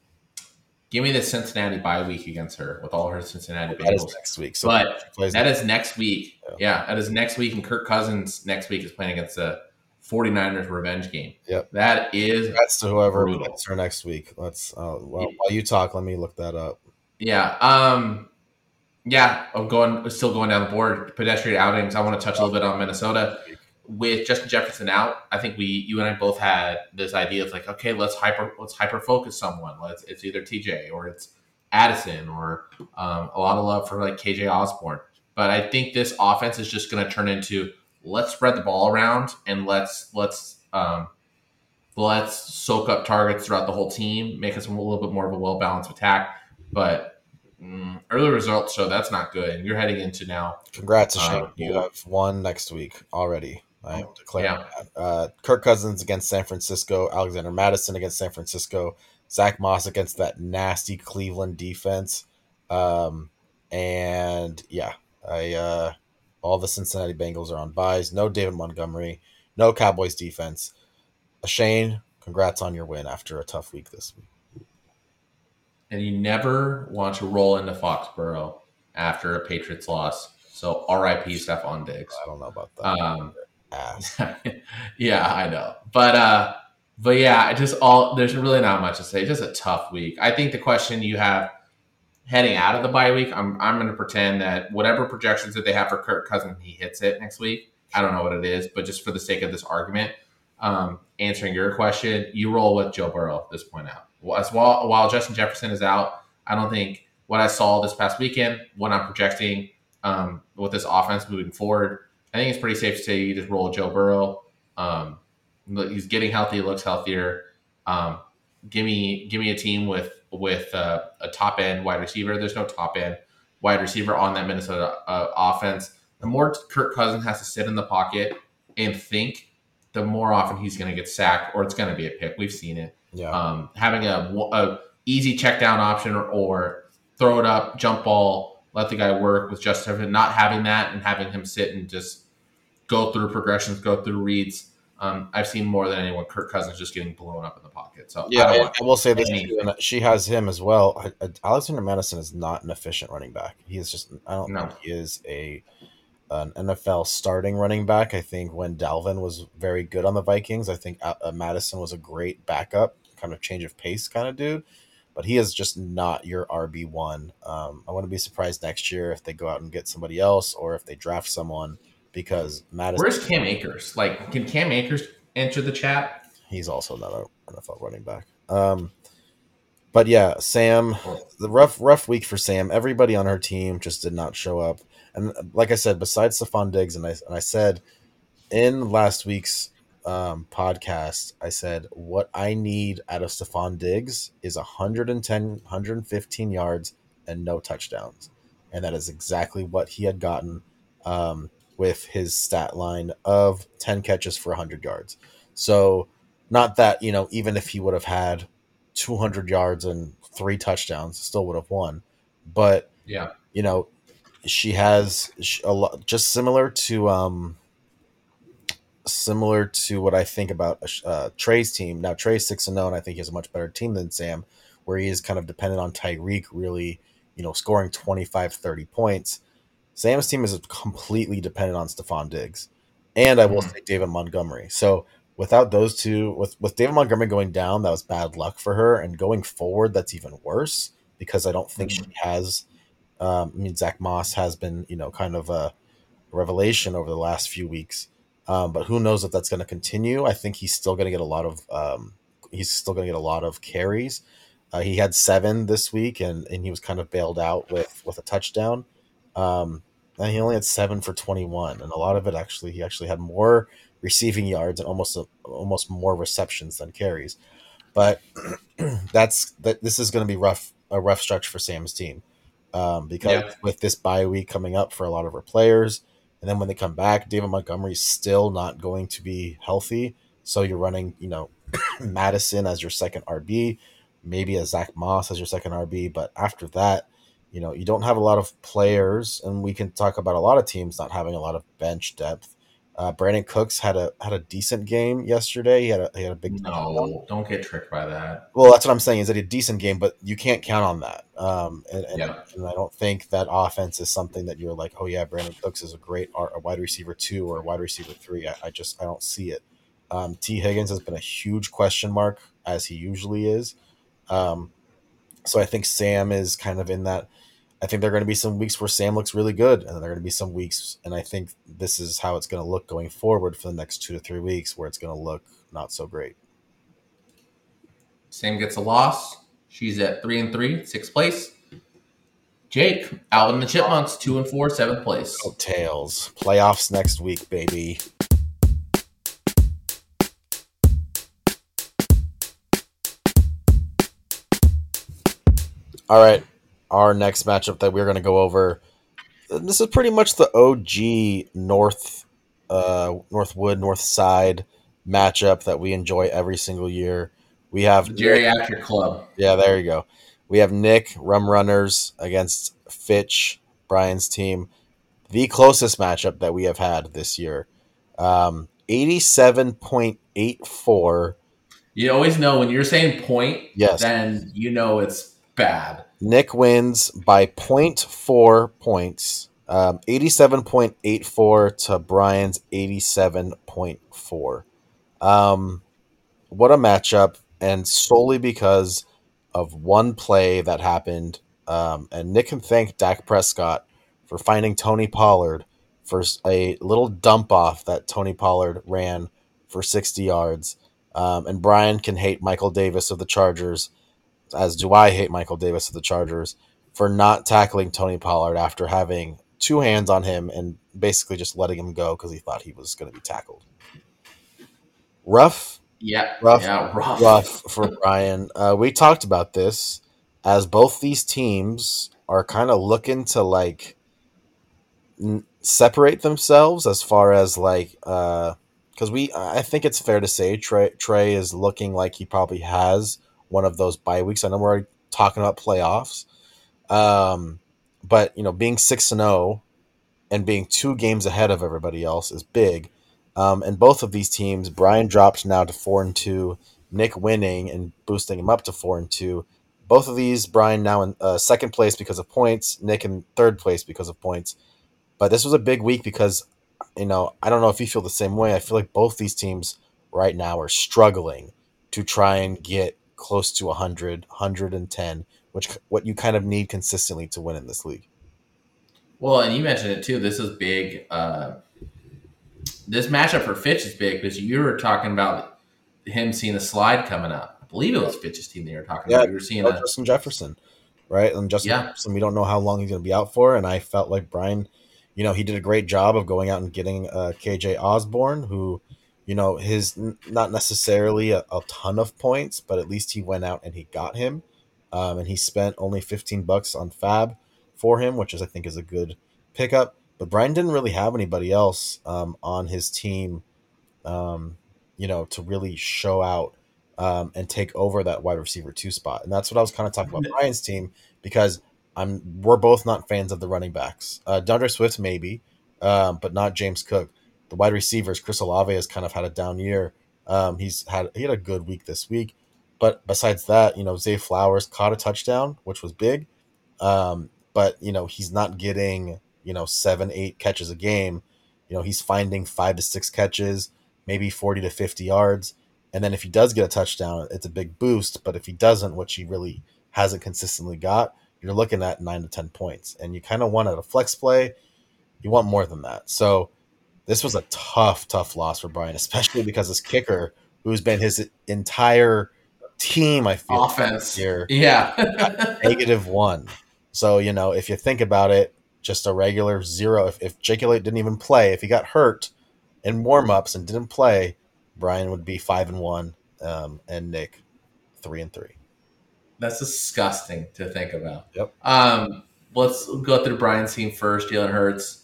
give me the Cincinnati bye week against her with all her Cincinnati Bengals. That is next week. So but that is next week. Yeah. yeah, that is next week, and Kirk Cousins next week is playing against the 49ers revenge game. Yep. That is that's to whoever brutal. gets her next week. Let's uh, well, while you talk, let me look that up. Yeah. Um yeah, I'm going still going down the board. Pedestrian outings. I want to touch a little bit on Minnesota with Justin Jefferson out. I think we, you and I both had this idea of like, okay, let's hyper, let's hyper focus someone. Let's it's either TJ or it's Addison or um, a lot of love for like KJ Osborne. But I think this offense is just going to turn into let's spread the ball around and let's let's um, let's soak up targets throughout the whole team, make us a little bit more of a well balanced attack. But Mm, early results show that's not good, and you're heading into now. Congrats, Shane. You have won next week already. I am declaring yeah. that. Uh, Kirk Cousins against San Francisco, Alexander Mattison against San Francisco, Zach Moss against that nasty Cleveland defense, um, and yeah, I uh, all the Cincinnati Bengals are on buys. No David Montgomery, no Cowboys defense. Shane, congrats on your win after a tough week this week and you never want to roll into Foxborough after a Patriots loss. So R.I.P. Stefon Diggs. I don't know about that. Um, yeah, I know, but uh, but yeah, just all there's really not much to say. Just a tough week. I think the question you have heading out of the bye week, I'm I'm going to pretend that whatever projections that they have for Kirk Cousins, he hits it next week. I don't know what it is, but just for the sake of this argument, um, answering your question, you roll with Joe Burrow at this point out as well while Justin Jefferson is out, I don't think what I saw this past weekend, what I'm projecting um, with this offense moving forward, I think it's pretty safe to say you just roll Joe Burrow. Um, he's getting healthy, looks healthier. Um, give me give me a team with with uh, a top end wide receiver. There's no top end wide receiver on that Minnesota uh, offense. The more Kirk Cousins has to sit in the pocket and think, the more often he's going to get sacked or it's going to be a pick. We've seen it. Yeah. Um, having a, a easy check down option or, or, throw it up, jump ball, let the guy work with just not having that and having him sit and just go through progressions, go through reads. Um, I've seen more than anyone. Kirk Cousins just getting blown up in the pocket. So yeah, I, I will say this: too, and she has him as well. Alexander Mattison is not an efficient running back. He is just. I don't no. think he is a an NFL starting running back. I think when Dalvin was very good on the Vikings, I think uh, uh was a great backup, kind of change of pace kind of dude. But he is just not your RB one. Um, I want to be surprised next year if they go out and get somebody else or if they draft someone because Mattison. Where's Cam Akers? Like, can Cam Akers enter the chat? He's also not an NFL running back. Um, but yeah, Sam, the rough rough week for Sam. Everybody on her team just did not show up. And like I said, besides Stefon Diggs, and I, and I said in last week's um, podcast, I said what I need out of Stefon Diggs is 110, 115 yards and no touchdowns. And that is exactly what he had gotten um, with his stat line of 10 catches for 100 yards. So, not that, you know, even if he would have had 200 yards and three touchdowns, still would have won. But, yeah, you know, she has a lot just similar to um similar to what I think about uh, Trey's team. Now Trey's six and zero, oh, and I think he has a much better team than Sam, where he is kind of dependent on Tyreek really, you know, scoring 25, 30 points. Sam's team is completely dependent on Stefon Diggs, and I will mm. say David Montgomery. So without those two, with with David Montgomery going down, that was bad luck for her, and going forward, that's even worse because I don't think mm. she has um, I mean, Zach Moss has been, you know, kind of a revelation over the last few weeks. Um, but who knows if that's going to continue? I think he's still going to get a lot of um, he's still going to get a lot of carries. Uh, he had seven this week, and, and he was kind of bailed out with with a touchdown. Um, and he only had seven for twenty one, and a lot of it actually he actually had more receiving yards and almost a, almost more receptions than carries. but that's that. This is going to be rough, a rough stretch for Sam's team, um, because Yeah. with this bye week coming up for a lot of our players, and then when they come back, David Montgomery's still not going to be healthy. So you're running, you know, Mattison as your second RB, maybe a Zach Moss as your second RB, but after that, you know, you don't have a lot of players, and we can talk about a lot of teams not having a lot of bench depth. Uh, Brandin Cooks had a had a decent game yesterday. He had a he had a big. No, don't get tricked by that. Well, that's what I'm saying. Is that a decent game, but you can't count on that. Um, and, and, Yeah. and I don't think that offense is something that you're like, oh yeah, Brandin Cooks is a great ar- a wide receiver two or a wide receiver three. I, I just I don't see it. Um, Tee Higgins has been a huge question mark as he usually is. Um, so I think Sam is kind of in that. I think there are going to be some weeks where Sam looks really good, and then there are going to be some weeks, and I think this is how it's going to look going forward for the next two to three weeks, where it's going to look not so great. Sam gets a loss. She's at three and three, sixth place. Jake out in the Chipmunks, two and four, seventh place. Oh, tails. Playoffs next week, baby. All right. Our next matchup that we're going to go over. This is pretty much the OG North, uh, Northwood, North Side matchup that we enjoy every single year. We have Geriatric Club. yeah, there you go. We have Nick Rum Runners against Fitch, Brian's team. The closest matchup that we have had this year. Um, 87.84. You always know when you're saying point, Yes. then you know it's bad. Nick wins by 0.4 points. Um, 87.84 to Brian's 87.4. Um, what a matchup, and solely because of one play that happened. Um, and Nick can thank Dak Prescott for finding Tony Pollard for a little dump off that Tony Pollard ran for 60 yards. Um, and Brian can hate Michael Davis of the Chargers, as do I hate Michael Davis of the Chargers, for not tackling Tony Pollard after having two hands on him and basically just letting him go because he thought he was going to be tackled. Rough Yeah, Rough, yeah, rough. rough for Brian. Uh, we talked about this as both these teams are kind of looking to like n- separate themselves as far as like because we I think it's fair to say Trey Trey is looking like he probably has one of those bye weeks. I know we're already talking about playoffs, um, but you know being six and zero and being two games ahead of everybody else is big. Um, and both of these teams, Brian dropped now to four and two. Nick winning and boosting him up to four and two. Both of these, Brian now in uh, second place because of points. Nick in third place because of points. But this was a big week because, you know, I don't know if you feel the same way. I feel like both these teams right now are struggling to try and get close to 100, 110, which what you kind of need consistently to win in this league. Well, and you mentioned it too. This is big. Uh, this matchup for Fitch is big because you were talking about him seeing a slide coming up. I believe it was Fitch's team that you were talking Yeah, about. You were seeing a Justin Jefferson, right? And Justin Yeah. Jefferson, we don't know how long he's going to be out for. And I felt like Brian, you know, he did a great job of going out and getting uh, KJ Osborne, who, you know, his not necessarily a, a ton of points, but at least he went out and he got him. Um, and he spent only 15 bucks on FAAB for him, which is, I think, is a good pickup. But Brian didn't really have anybody else um, on his team, um, you know, to really show out um, and take over that wide receiver two spot. And that's what I was kind of talking about Brian's team because I'm we're both not fans of the running backs. Uh, Swift maybe, um, but not James Cook. The wide receivers, Chris Olave has kind of had a down year. Um, he's had he had a good week this week, but besides that, you know, Zay Flowers caught a touchdown, which was big. Um, but you know, he's not getting you know seven, eight catches a game. You know, he's finding five to six catches, maybe forty to fifty yards. And then if he does get a touchdown, it's a big boost. But if he doesn't, which he really hasn't consistently got, you're looking at nine to 10 points. And you kind of want at a flex play, you want more than that. So this was a tough, tough loss for Brian, especially because his kicker, who's been his entire team, I feel offense. year, Yeah. negative one. So, you know, if you think about it, just a regular zero. If, if Jake Elliott didn't even play, if he got hurt in warm ups and didn't play, Brian would be five and one, um, and Nick three and three. That's disgusting to think about. Yep. Um, let's go through Brian's team first. Jalen Hurts,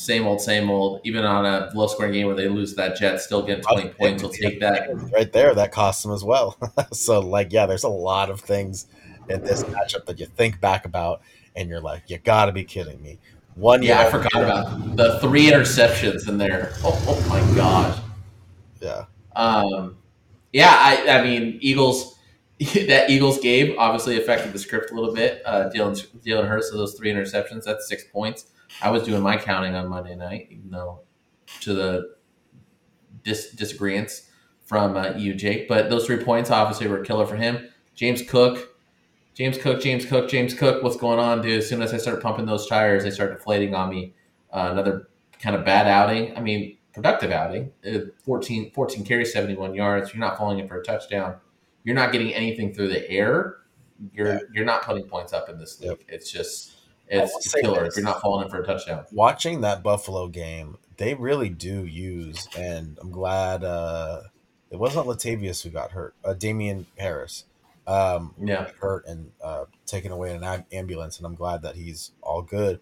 same old, same old. Even on a low scoring game where they lose that Jet, still get 20 points. We'll take that. Right there, that costs them as well. so, like, yeah, there's a lot of things in this matchup that you think back about and you're like, you got to be kidding me. One Yeah, I forgot about the three interceptions in there. Oh, oh my gosh. Yeah. Um, yeah, I, I mean, Eagles. that Eagles game obviously affected the script a little bit. Uh, Dylan Jalen Hurts, so those three interceptions, that's six points. I was doing my counting on Monday night, even though to the dis- disagreements from uh, you, Jake. But those three points obviously were killer for him. James Cook, James Cook, James Cook, James Cook. What's going on, dude? As soon as I start pumping those tires, they start deflating on me. Uh, another kind of bad outing. I mean, productive outing. Uh, 14, 14 carries, 71 yards. You're not falling in for a touchdown. You're not getting anything through the air. You're Yeah. you're not putting points up in this league. Yep. It's just it's killer if you're not falling in for a touchdown. Watching that Buffalo game, they really do use, and I'm glad uh, it wasn't Latavius who got hurt. Uh, Damien Harris um, Yeah. got hurt and uh, taken away in an ambulance, and I'm glad that he's all good.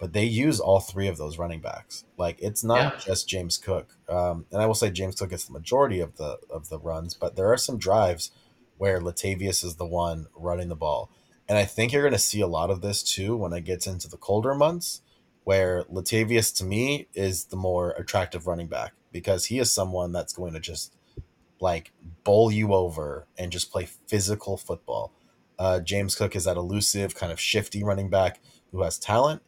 But they use all three of those running backs. Like it's not Yeah. just James Cook, um, and I will say James Cook gets the majority of the of the runs, but there are some drives where Latavius is the one running the ball. And I think you're going to see a lot of this too when it gets into the colder months, where Latavius to me is the more attractive running back because he is someone that's going to just like bowl you over and just play physical football. Uh, James Cook is that elusive, kind of shifty running back who has talent,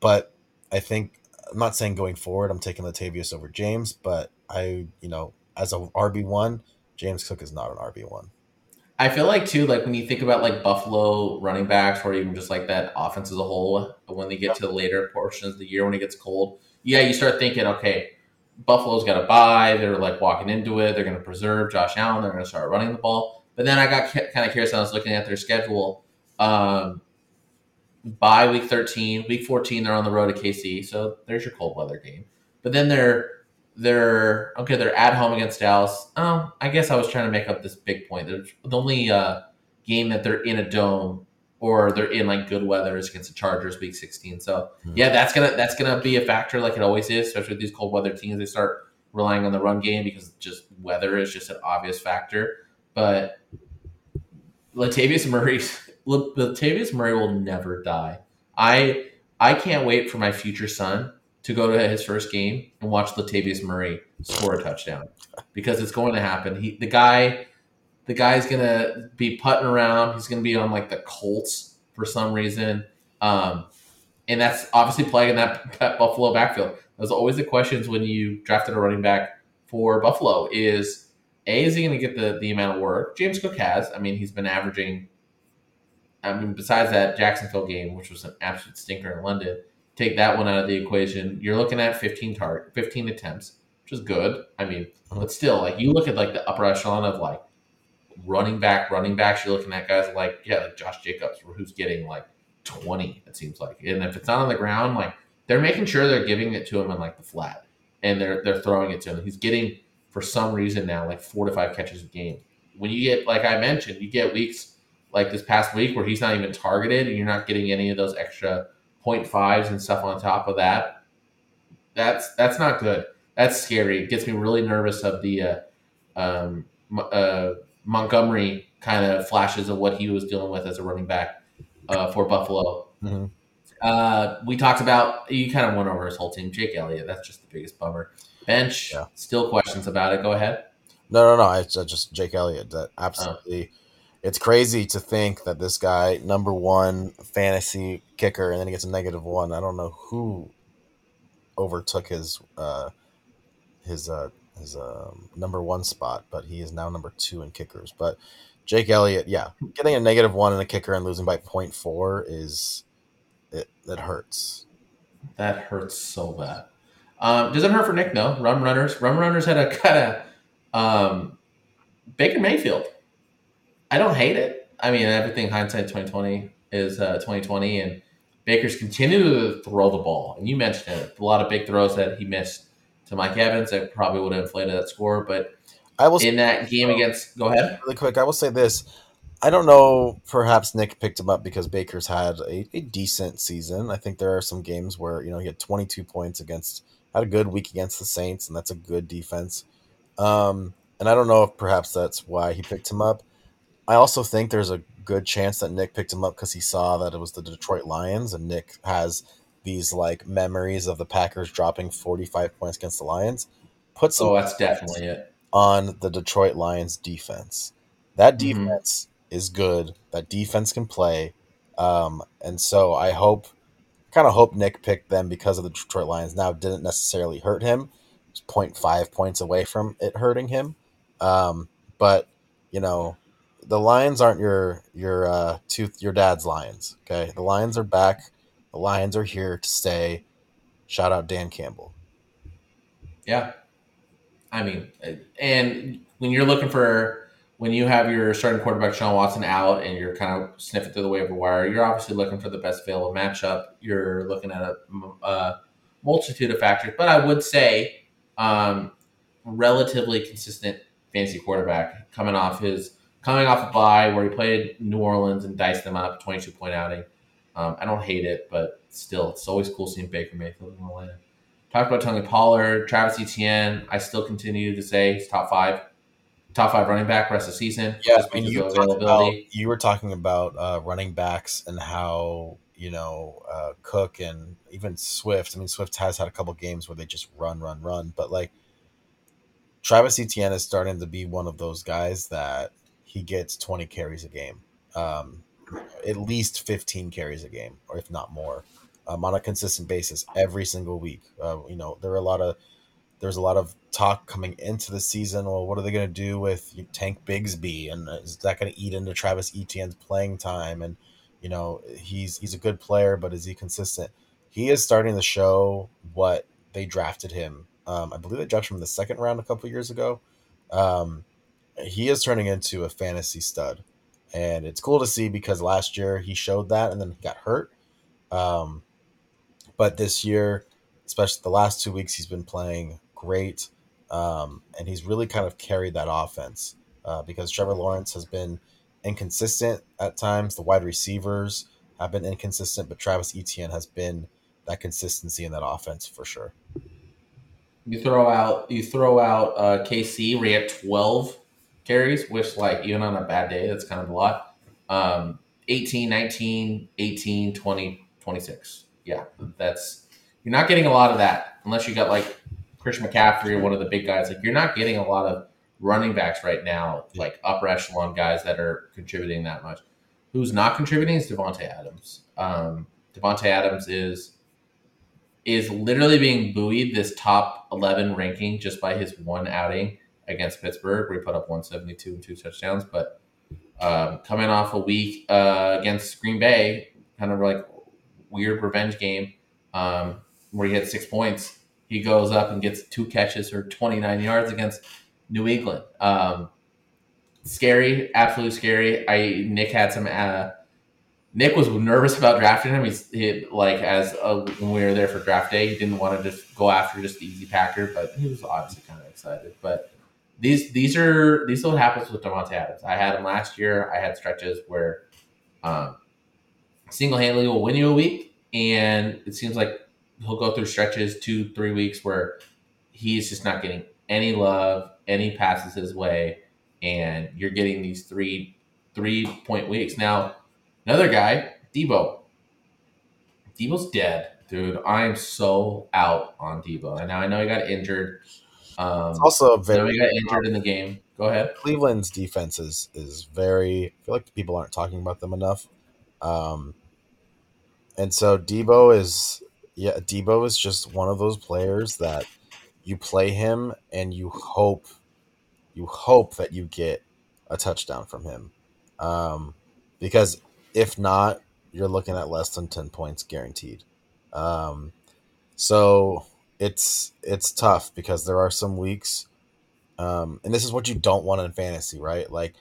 but I think I'm not saying going forward I'm taking Latavius over James, but I, you know, as a RB one, James Cook is not an RB one. I feel like too, like when you think about like Buffalo running backs, or even just like that offense as a whole, when they get to the later portions of the year when it gets cold, yeah, you start thinking, okay, Buffalo's got to buy. They're like walking into it. They're going to preserve Josh Allen. They're going to start running the ball. But then I got kind of curious. I was looking at their schedule. Um, by week 13, week 14, they're on the road to KC. So there's your cold weather game. But then they're they're okay. They're at home against Dallas. Oh, I guess I was trying to make up this big point. There's the only uh, game that they're in a dome or they're in like good weather is against the Chargers week 16. So Hmm. yeah, that's gonna that's gonna be a factor like it always is, especially with these cold weather teams. They start relying on the run game because just weather is just an obvious factor. But Latavius Murray, Latavius Murray will never die. I I can't wait for my future son to go to his first game and watch Latavius Murray score a touchdown because it's going to happen. He the guy the guy's gonna be putting around. He's gonna be on like the Colts for some reason, um, and that's obviously playing that, that Buffalo backfield. There's always the questions when you drafted a running back for Buffalo: is a is he going to get the the amount of work James Cook has? I mean, he's been averaging. I mean, besides that Jacksonville game, which was an absolute stinker in London, take that one out of the equation. You're looking at 15 target, 15 attempts, which is good. I mean, uh-huh. but still, like you look at like the upper echelon of like running back, running backs. You're looking at guys like yeah, like Josh Jacobs, who's getting like 20. It seems like, and if it's not on the ground, like they're making sure they're giving it to him in like the flat, and they're they're throwing it to him. He's getting for some reason now like four to five catches a game. When you get like I mentioned, you get weeks like this past week where he's not even targeted, and you're not getting any of those extra point fives and stuff on top of that. That's that's not good. That's scary. It gets me really nervous of the uh, um, uh, Montgomery kind of flashes of what he was dealing with as a running back uh, for Buffalo. Mhm. Uh, we talked about you kind of went over his whole team. Jake Elliott, that's just the biggest bummer. Bench, Yeah. still questions about it. Go ahead. No, no, no. It's just Jake Elliott. That absolutely. It's crazy to think that this guy, number one fantasy kicker, and then he gets a negative one. I don't know who overtook his uh, his uh, his um, number one spot, but he is now number two in kickers. But Jake Elliott, yeah, getting a negative one in a kicker and losing by 0.4 is it. It hurts. That hurts so bad. Um, doesn't hurt for Nick, no. Rum Runners. Rum Runners had a kind of um, Baker Mayfield. I don't hate it. I mean, everything hindsight twenty twenty is uh, twenty twenty, and Baker's continue to throw the ball. And you mentioned it, a lot of big throws that he missed to Mike Evans that probably would have inflated that score. But I will in that game against. Go ahead. really quick. I will say this. I don't know. Perhaps Nick picked him up because Baker's had a, a decent season. I think there are some games where you know he had 22 points against, had a good week against the Saints, and that's a good defense. Um, and I don't know if perhaps that's why he picked him up. I also think there's a good chance that Nick picked him up because he saw that it was the Detroit Lions, and Nick has these like memories of the Packers dropping 45 points against the Lions. Put some Oh, that's definitely it. on the Detroit Lions defense. That Mhm. defense is good. That defense can play. Um, and so I hope, kind of hope Nick picked them because of the Detroit Lions. Now, didn't necessarily hurt him. It 0.5 points away from it hurting him. Um, but, you know, the Lions aren't your your uh, tooth your dad's Lions. Okay, the Lions are back. The Lions are here to stay. Shout out Dan Campbell. Yeah. I mean, and when you're looking for when you have your starting quarterback Sean Watson out and you're kind of sniffing through the waiver wire, you're obviously looking for the best available matchup. You're looking at a, a multitude of factors, but I would say um, relatively consistent fancy quarterback coming off his coming off a bye where he played New Orleans and diced them up, 22 point outing. Um, I don't hate it, but still, it's always cool seeing Baker Mayfield in Atlanta. Talked about Tony Pollard, Travis Etienne. I still continue to say he's top five, top five running back rest of the season. Yeah, you of talked availability. about, you were talking about uh, running backs and how you know uh, Cook and even Swift. I mean, Swift has had a couple games where they just run, run, run, but like Travis Etienne is starting to be one of those guys that he gets twenty carries a game, um, at least fifteen carries a game, or if not more, um, on a consistent basis every single week. Uh, you know, there are a lot of there's a lot of talk coming into the season. Well, what are they going to do with Tank Bigsby, and is that going to eat into Travis Etienne's playing time? And you know, he's he's a good player, but is he consistent? He is starting to show what they drafted him. Um, I believe they drafted him in the second round a couple years ago. Um, he is turning into a fantasy stud, and it's cool to see because last year he showed that, and then he got hurt. Um, but this year, especially the last two weeks, he's been playing great, um, and he's really kind of carried that offense uh, because Trevor Lawrence has been inconsistent at times. The wide receivers have been inconsistent, but Travis Etienne has been that consistency in that offense for sure. You throw out you throw out uh, KC had 12 carries, which like even on a bad day, that's kind of a lot. Um, 18, 19, 18, 20, 26. Yeah, that's you're not getting a lot of that unless you got like Chris McCaffrey or one of the big guys. Like you're not getting a lot of running backs right now, like upper echelon guys that are contributing that much. Who's not contributing is Davante Adams. Um, Davante Adams is is literally being buoyed this top 11 ranking just by his one outing against Pittsburgh, where he put up 172 and two touchdowns. But um, coming off a week uh, against Green Bay, kind of like weird revenge game um, where he had six points, he goes up and gets two catches for 29 yards against New England. Um, scary, absolutely scary. I Nick had some. Uh, Nick was nervous about drafting him. He's he, like as uh, when we were there for draft day, he didn't want to just go after just the easy Packer, but he was obviously kind of excited. But these these are these what happens with Davante Adams. I had him last year. I had stretches where um, single handedly will win you a week, and it seems like he'll go through stretches two three weeks where he's just not getting any love, any passes his way, and you're getting these three three point weeks now. Another guy, Deebo. Deebo's dead, dude. I am so out on Deebo. And now I know he got injured. Um, It's also a I know very he got injured in the game. Go ahead. Cleveland's defense is is very. I feel like people aren't talking about them enough. Um, and so Deebo is yeah, Deebo is just one of those players that you play him and you hope you hope that you get a touchdown from him. Um, because if not, you're looking at less than 10 points guaranteed. Um, so it's it's tough because there are some weeks um, and this is what you don't want in fantasy, right? Like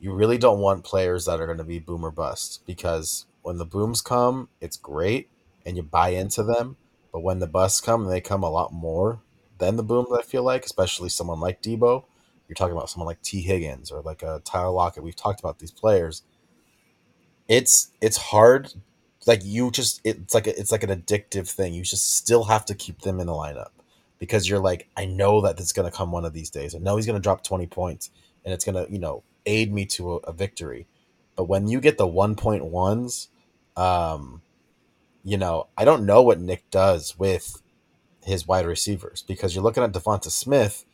you really don't want players that are going to be boom or bust because when the booms come, it's great and you buy into them. But when the busts come, they come a lot more than the booms. I feel like, especially someone like Deebo. You're talking about someone like Tee Higgins or like a Tyler Lockett. We've talked about these players. It's it's hard. Like you just it's like a, it's like an addictive thing. You just still have to keep them in the lineup because you're like, I know that it's going to come one of these days. I know he's to drop 20 points and it's to, you know, aid me to a, a victory. But when you get the 1.1s, um, you know, I don't know what Nick does with his wide receivers because you're looking at Devonta Smith.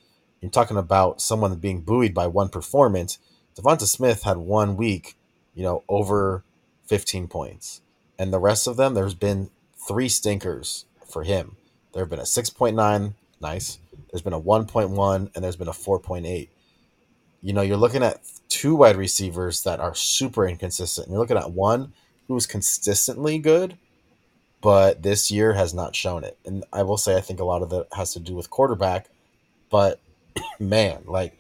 You're talking about someone being buoyed by one performance. Devonta Smith had one week, you know, over 15 points. And the rest of them, there's been three stinkers for him. There have been a 6.9, nice. There's been a 1.1, and there's been a 4.8. You know, you're looking at two wide receivers that are super inconsistent. You're looking at one who's consistently good, but this year has not shown it. And I will say, I think a lot of that has to do with quarterback. But man, like,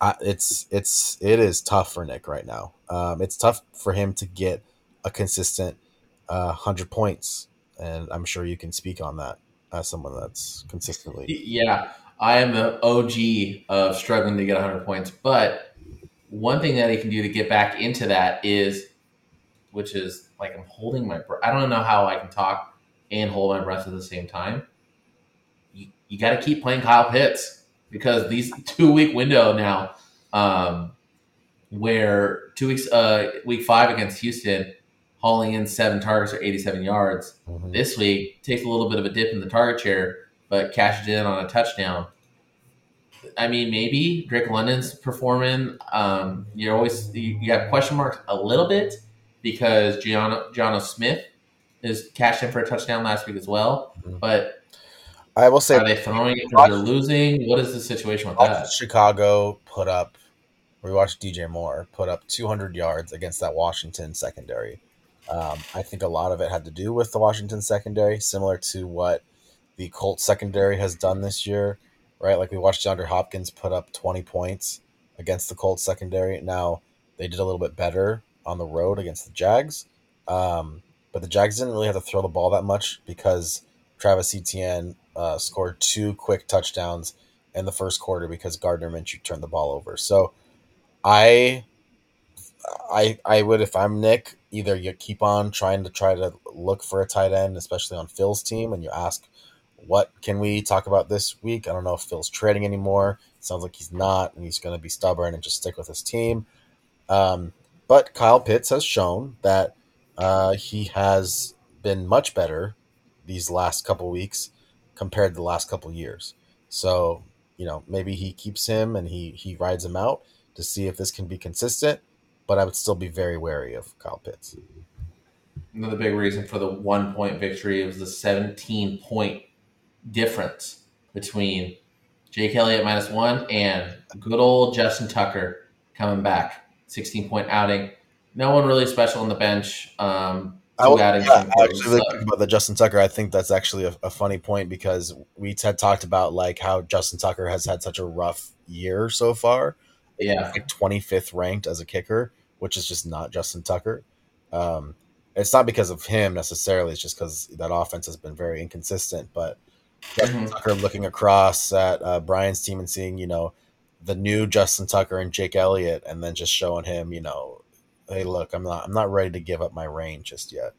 I, it's it's it is tough for Nick right now. Um, it's tough for him to get a consistent uh, hundred points, and I'm sure you can speak on that as someone that's consistently. Yeah, I am the OG of struggling to get 100 points, but one thing that he can do to get back into that is, which is like I'm holding my breath. I don't know how I can talk and hold my breath at the same time. You, you got to keep playing Kyle Pitts because these two week window now, um, where two weeks, uh, week five against Houston, hauling in seven targets or 87 yards. Mm-hmm. This week takes a little bit of a dip in the target share, but cashed in on a touchdown. I mean, maybe Drake London's performing. Um, you're always you, you got question marks a little bit because Jonnu, Jonnu Smith is cashed in for a touchdown last week as well. Mm-hmm. But I will say, are they throwing it because they're losing? What is the situation with that? Chicago put up. We watched DJ Moore put up 200 yards against that Washington secondary. Um, I think a lot of it had to do with the Washington secondary, similar to what the Colts secondary has done this year, right? Like we watched DeAndre Hopkins put up 20 points against the Colts secondary. Now they did a little bit better on the road against the Jags. Um, but the Jags didn't really have to throw the ball that much because Travis Etienne uh, scored two quick touchdowns in the first quarter because Gardner Minshew turned the ball over. So I, I, I would if I'm Nick, either you keep on trying to try to look for a tight end, especially on Phil's team, and you ask, what can we talk about this week? I don't know if Phil's trading anymore. It sounds like he's not, and he's going to be stubborn and just stick with his team. Um, but Kyle Pitts has shown that uh, he has been much better these last couple weeks compared to the last couple years. So, you know, maybe he keeps him and he he rides him out to see if this can be consistent. But I would still be very wary of Kyle Pitts. Another big reason for the one point victory was the 17 point difference between Jake Elliott minus one and good old Justin Tucker coming back 16 point outing. No one really special on the bench. Um, I, will, yeah, I actually think about the Justin Tucker. I think that's actually a, a, funny point because we had talked about like how Justin Tucker has had such a rough year so far. Yeah, like 25th ranked as a kicker, which is just not Justin Tucker. Um, it's not because of him necessarily. It's just because that offense has been very inconsistent. But Justin mm-hmm. Tucker looking across at uh, Brian's team and seeing, you know, the new Justin Tucker and Jake Elliott, and then just showing him, you know, hey, look, I'm not, I'm not ready to give up my reign just yet.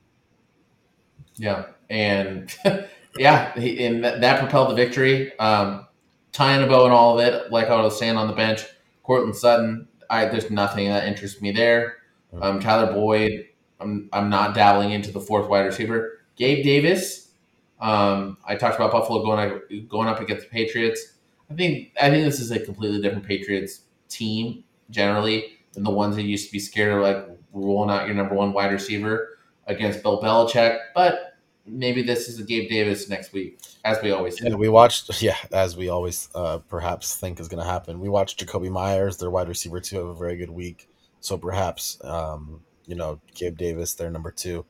Yeah, and yeah, he, and that, that, propelled the victory. Um, tying a bow and all of it, like I was saying on the bench, Courtland Sutton. I there's nothing that interests me there. Um, Tyler Boyd. I'm I'm not dabbling into the fourth wide receiver. Gabe Davis. Um, I talked about Buffalo going going up against the Patriots. I think I think this is a completely different Patriots team generally than the ones that used to be scared of like rolling out your number one wide receiver against Bill Belichick. But maybe this is a Gabe Davis next week, as we always. Yeah, we watched. Yeah, as we always uh, perhaps think is going to happen. We watched Jakobi Meyers, their wide receiver, too, have a very good week. So perhaps um, you know Gabe Davis, their number two.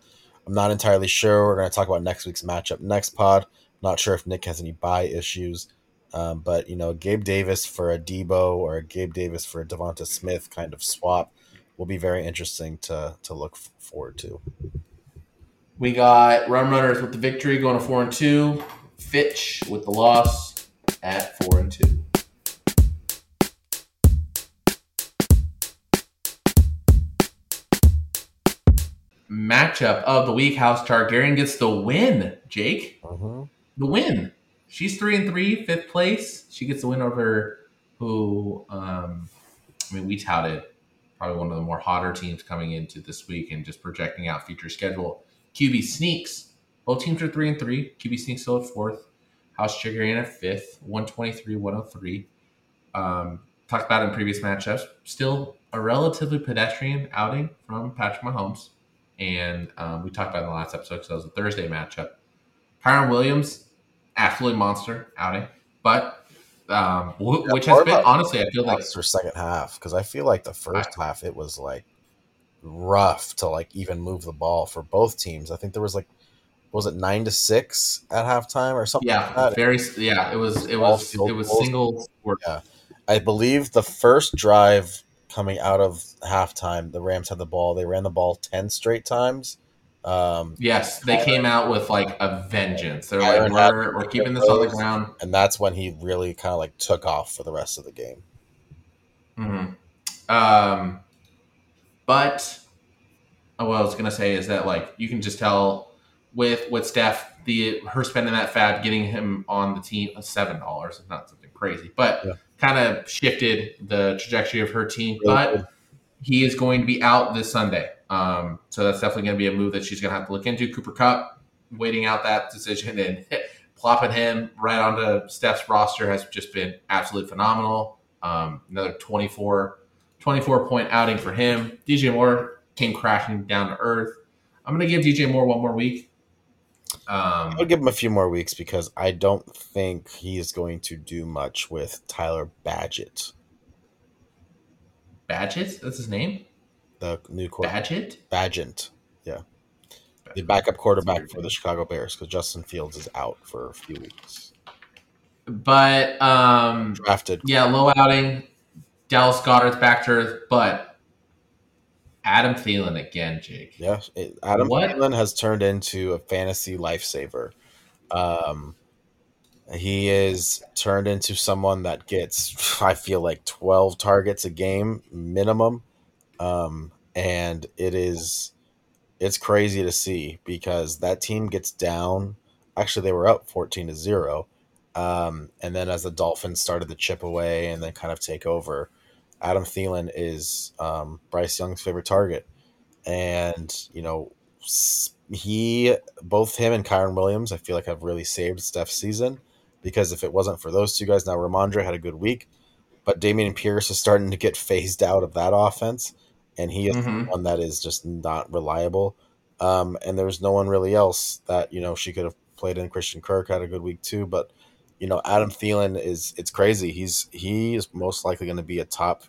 I'm not entirely sure. We're going to talk about next week's matchup next pod. Not sure if Nick has any buy issues. Um, but you know, Gabe Davis for a Deebo or a Gabe Davis for a Devonta Smith kind of swap will be very interesting to to look forward to. We got Rum Runners with the victory going to 4 and 2. Fitch with the loss at 4 and 2. matchup of the week. House Targaryen gets the win. Jake, mm-hmm. the win. She's three and three, fifth place. She gets the win over who? Um, I mean, we touted probably one of the more hotter teams coming into this week and just projecting out future schedule. QB sneaks. Both teams are three and three. QB sneaks still at fourth. House Targaryen at fifth. One twenty three, one hundred three. Um, talked about in previous matchups. Still a relatively pedestrian outing from Patrick Mahomes. And um, we talked about in the last episode because that was a Thursday matchup. Kyren Williams, absolutely monster outing. But, um, w- Yeah, which has been, honestly, I feel like, her second half because I feel like the first half it was like rough to like even move the ball for both teams. I think there was like was it nine to six at halftime or something like yeah, that. very, yeah, it was, it was, it was goals. single. Yeah, I believe the first drive coming out of halftime, the Rams had the ball. They ran the ball ten straight times. Um, yes, they came out with like a vengeance. They're Kyren like, we're, we're keeping this on the ground. and that's when he really kind of like took off for the rest of the game. hmm Um, but oh, what I was gonna say is that like you can just tell with with Steph the her spending that FAAB getting him on the team seven dollars is not something crazy, but Yeah. kind of shifted the trajectory of her team. Really but he is going to be out this Sunday, um, so that's definitely going to be a move that she's going to have to look into. Cooper Kupp waiting out that decision and plopping him right onto Steph's roster has just been absolutely phenomenal. Um, another 24, 24 point outing for him. DJ Moore came crashing down to earth. I'm going to give DJ Moore one more week. Um, I'll give him a few more weeks because I don't think he is going to do much with Tyler Badgett, Badgett, that's his name. the new quarterback. Badgett. Badgett, yeah, the backup quarterback for the Chicago Bears because Justin Fields is out for a few weeks. But um, Drafted. yeah, low outing. Dallas Goedert's back to earth, but Adam Thielen again, Jake. Yeah, it, Adam What? Thielen has turned into a fantasy lifesaver. Um, he is turned into someone that gets, I feel like, twelve targets a game minimum, um, and it is, it's crazy to see because that team gets down. Actually, they were up fourteen to zero, um, and then as the Dolphins started to chip away and then kind of take over, Adam Thielen is um, Bryce Young's favorite target. And you know he both him and Kyren Williams I feel like have really saved Steph's season. Because if it wasn't for those two guys now Rhamondre had a good week. But Dameon Pierce is starting to get phased out of that offense. And he is Mhm. one that is just not reliable. Um, and there's no one really else that you know she could have played in. Christian Kirk had a good week too. But you know Adam Thielen is it's crazy. He's he is most likely going to be a top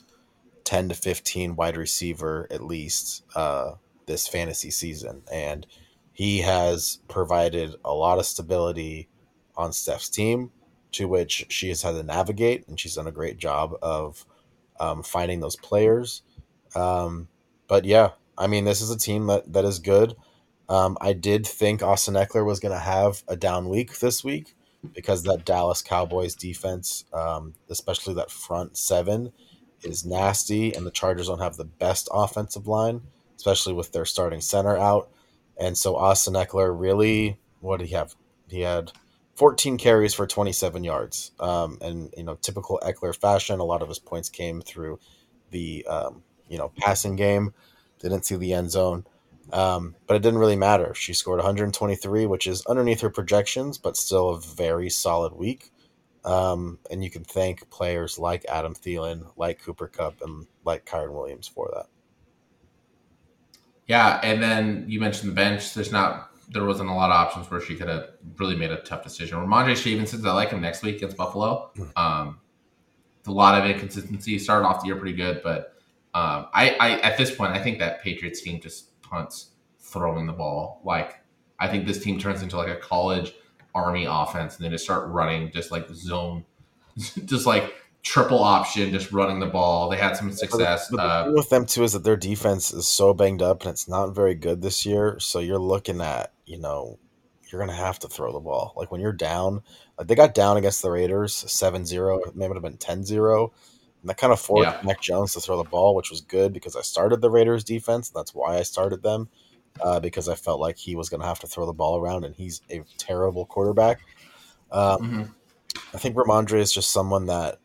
10 to 15 wide receiver at least uh, this fantasy season. And he has provided a lot of stability on Steph's team, to which she has had to navigate, and she's done a great job of um, finding those players. Um, but yeah, I mean, this is a team that, that is good. Um, I did think Austin Ekeler was going to have a down week this week because that Dallas Cowboys defense, um, especially that front seven, is nasty, and the Chargers don't have the best offensive line, especially with their starting center out. And so Austin Ekeler really, what did he have? He had 14 carries for 27 yards. Um, and, you know, typical Ekeler fashion, a lot of his points came through the, um, you know, passing game. Didn't see the end zone. Um, but it didn't really matter. She scored 123, which is underneath her projections, but still a very solid week. Um, and you can thank players like Adam Thielen, like Cooper Kupp, and like Kyren Williams for that. Yeah, and then you mentioned the bench. There's not there wasn't a lot of options where she could have really made a tough decision. Rhamondre Stevenson, I like him next week against Buffalo. Um, it's a lot of inconsistency. Started off the year pretty good, but um, I, I at this point I think that Patriots team just punts throwing the ball. Like I think this team turns into like a college army offense, and they just start running just like zone, just like triple option, just running the ball. They had some success. But the Uh, with them too is that their defense is so banged up and it's not very good this year. So you're looking at, you know, you're gonna have to throw the ball. Like when you're down, like they got down against the Raiders 7-0, it may have been 10-0. And that kind of forced Yeah. Mac Jones to throw the ball, which was good because I started the Raiders defense. And that's why I started them. Uh, because I felt like he was going to have to throw the ball around, and he's a terrible quarterback. Um, hmm I think Rhamondre is just someone that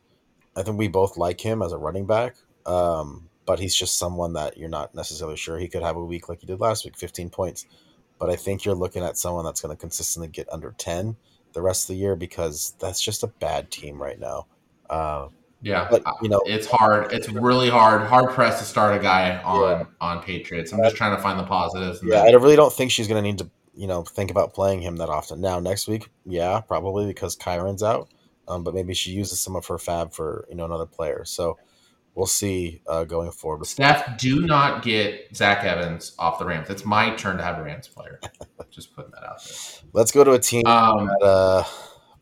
I think we both like him as a running back, um, but he's just someone that you're not necessarily sure he could have a week like he did last week, 15 points. But I think you're looking at someone that's going to consistently get under 10 the rest of the year because that's just a bad team right now. Uh, Yeah, but you know, it's hard. It's really hard. Hard pressed to start a guy on Yeah. on Patriots. I'm just trying to find the positives. yeah, I really don't think she's going to need to, you know, think about playing him that often. Now, next week, yeah, probably because Kyren's out, um, but maybe she uses some of her FAAB for you know another player. So we'll see uh, going forward. Steph, do not get Zach Evans off the Rams. It's my turn to have a Rams player. Just putting that out there. Let's go to a team. Um, that, uh,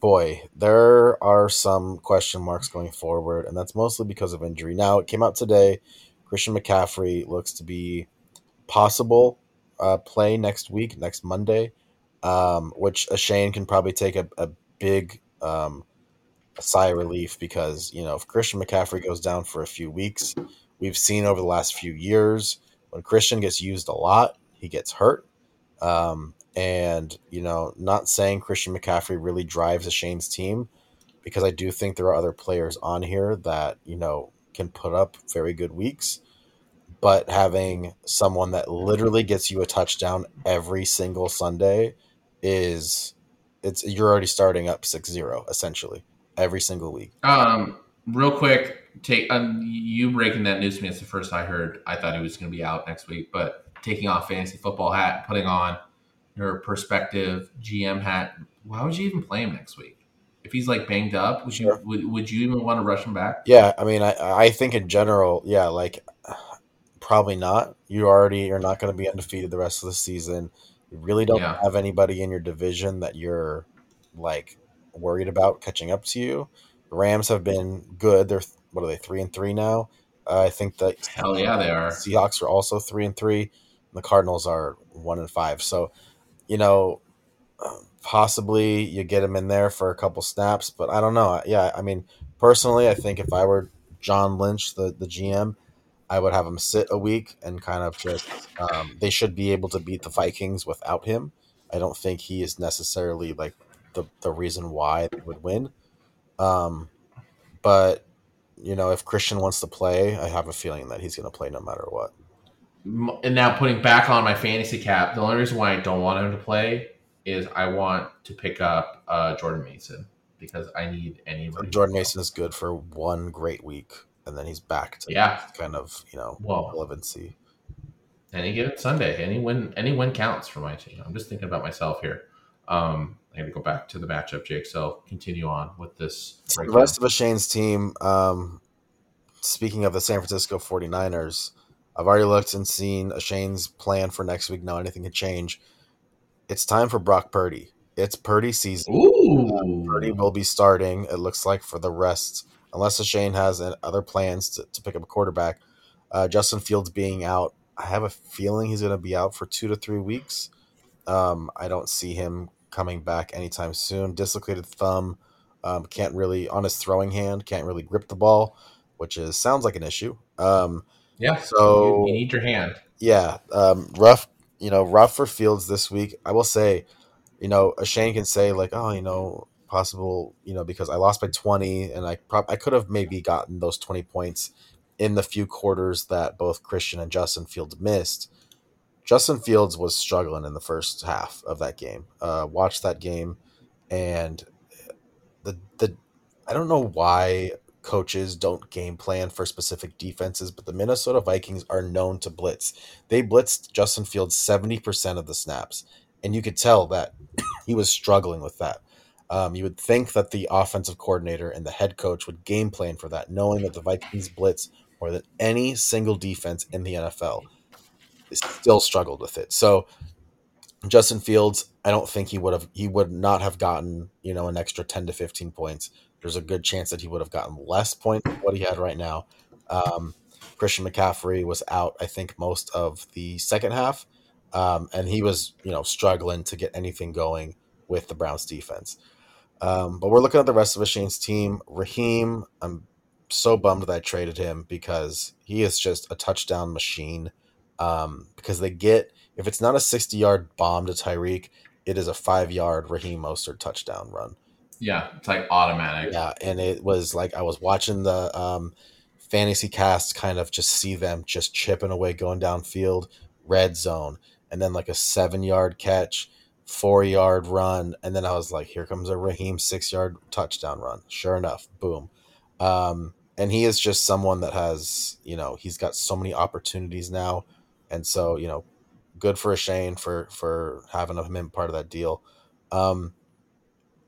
boy, there are some question marks going forward, and that's mostly because of injury. Now, it came out today. Christian McCaffrey looks to be possible uh, play next week, next Monday, um, which a Shane can probably take a, a big um, sigh of relief because, you know, if Christian McCaffrey goes down for a few weeks, we've seen over the last few years when Christian gets used a lot, he gets hurt. Um, and, you know, not saying Christian McCaffrey really drives a Shane's team because I do think there are other players on here that, you know, can put up very good weeks. But having someone that literally gets you a touchdown every single Sunday is it's you're already starting up 6-0 essentially every single week. um, real quick, take um, you breaking that news to me. It's the first I heard. I thought he was going to be out next week, but taking off fantasy football hat, putting on your perspective GM hat. Why would you even play him next week? If he's like banged up, would you Sure. would, would you even want to rush him back? Yeah, I mean, I I think in general, yeah, like probably not. You already you're not going to be undefeated the rest of the season. You really don't Yeah. have anybody in your division that you're like worried about catching up to you. The Rams have been good. They're what are they three and three now? Uh, I think that Hell yeah, they are. Seahawks are also three and three. And the Cardinals are one and five. So, you know, possibly you get him in there for a couple snaps, but I don't know. Yeah, I mean, personally, I think if I were John Lynch, the the GM, I would have him sit a week and kind of just. Um, they should be able to beat the Vikings without him. I don't think he is necessarily like the the reason why they would win. Um, but you know, if Christian wants to play, I have a feeling that he's going to play no matter what. And now putting back on my fantasy cap, the only reason why I don't want him to play is I want to pick up uh, Jordan Mason because I need any. Jordan Mason is good for one great week, and then he's back to Yeah. kind of you know Well, relevancy. any given Sunday, any win, any win counts for my team. I'm just thinking about myself here. Um, I got to go back to the matchup, Jake. So continue on with this. So the rest of Shane's team, um, speaking of the San Francisco 49ers, I've already looked and seen Shane's plan for next week. Now anything can change. It's time for Brock Purdy. It's Purdy season. Ooh, Purdy will be starting, it looks like, for the rest, unless Shane has other plans to, to pick up a quarterback. Uh, Justin Fields being out, I have a feeling he's going to be out for two to three weeks. Um, I don't see him coming back anytime soon. Dislocated thumb, um, can't really, on his throwing hand, can't really grip the ball, which is sounds like an issue. Um, yeah. So- you, you need your hand. yeah, um, rough. You know, rough for Fields this week. I will say, you know, a Shane can say like, oh, you know, possible, you know, because I lost by twenty, and I prob- I could have maybe gotten those twenty points in the few quarters that both Christian and Justin Fields missed. Justin Fields was struggling in the first half of that game. Uh, watched that game, and the the I don't know why coaches don't game plan for specific defenses, but the Minnesota Vikings are known to blitz. They blitzed Justin Fields 70% of the snaps, and you could tell that he was struggling with that. Um, you would think that the offensive coordinator and the head coach would game plan for that, knowing that the Vikings blitz more than any single defense in the NFL. They still struggled with it. So Justin Fields, I don't think he would have he would not have gotten, you know, an extra 10 to 15 points. There's a good chance that he would have gotten less points than what he had right now. Um, Christian McCaffrey was out, I think, most of the second half. Um, and he was, you know, struggling to get anything going with the Browns defense. Um, but we're looking at the rest of Shane's team. Raheem, I'm so bummed that I traded him because he is just a touchdown machine. Um, because they get If it's not a 60 yard bomb to Tyreek, it is a five yard Raheem Mostert touchdown run. Yeah, it's like automatic. Yeah, and it was like I was watching the um, fantasy cast kind of just see them just chipping away, going downfield, red zone, and then like a seven yard catch, four yard run, and then I was like, here comes a Raheem six yard touchdown run. Sure enough, boom. Um, and he is just someone that has, you know, he's got so many opportunities now, and so you know, good for a Shane for for having him part of that deal. Um,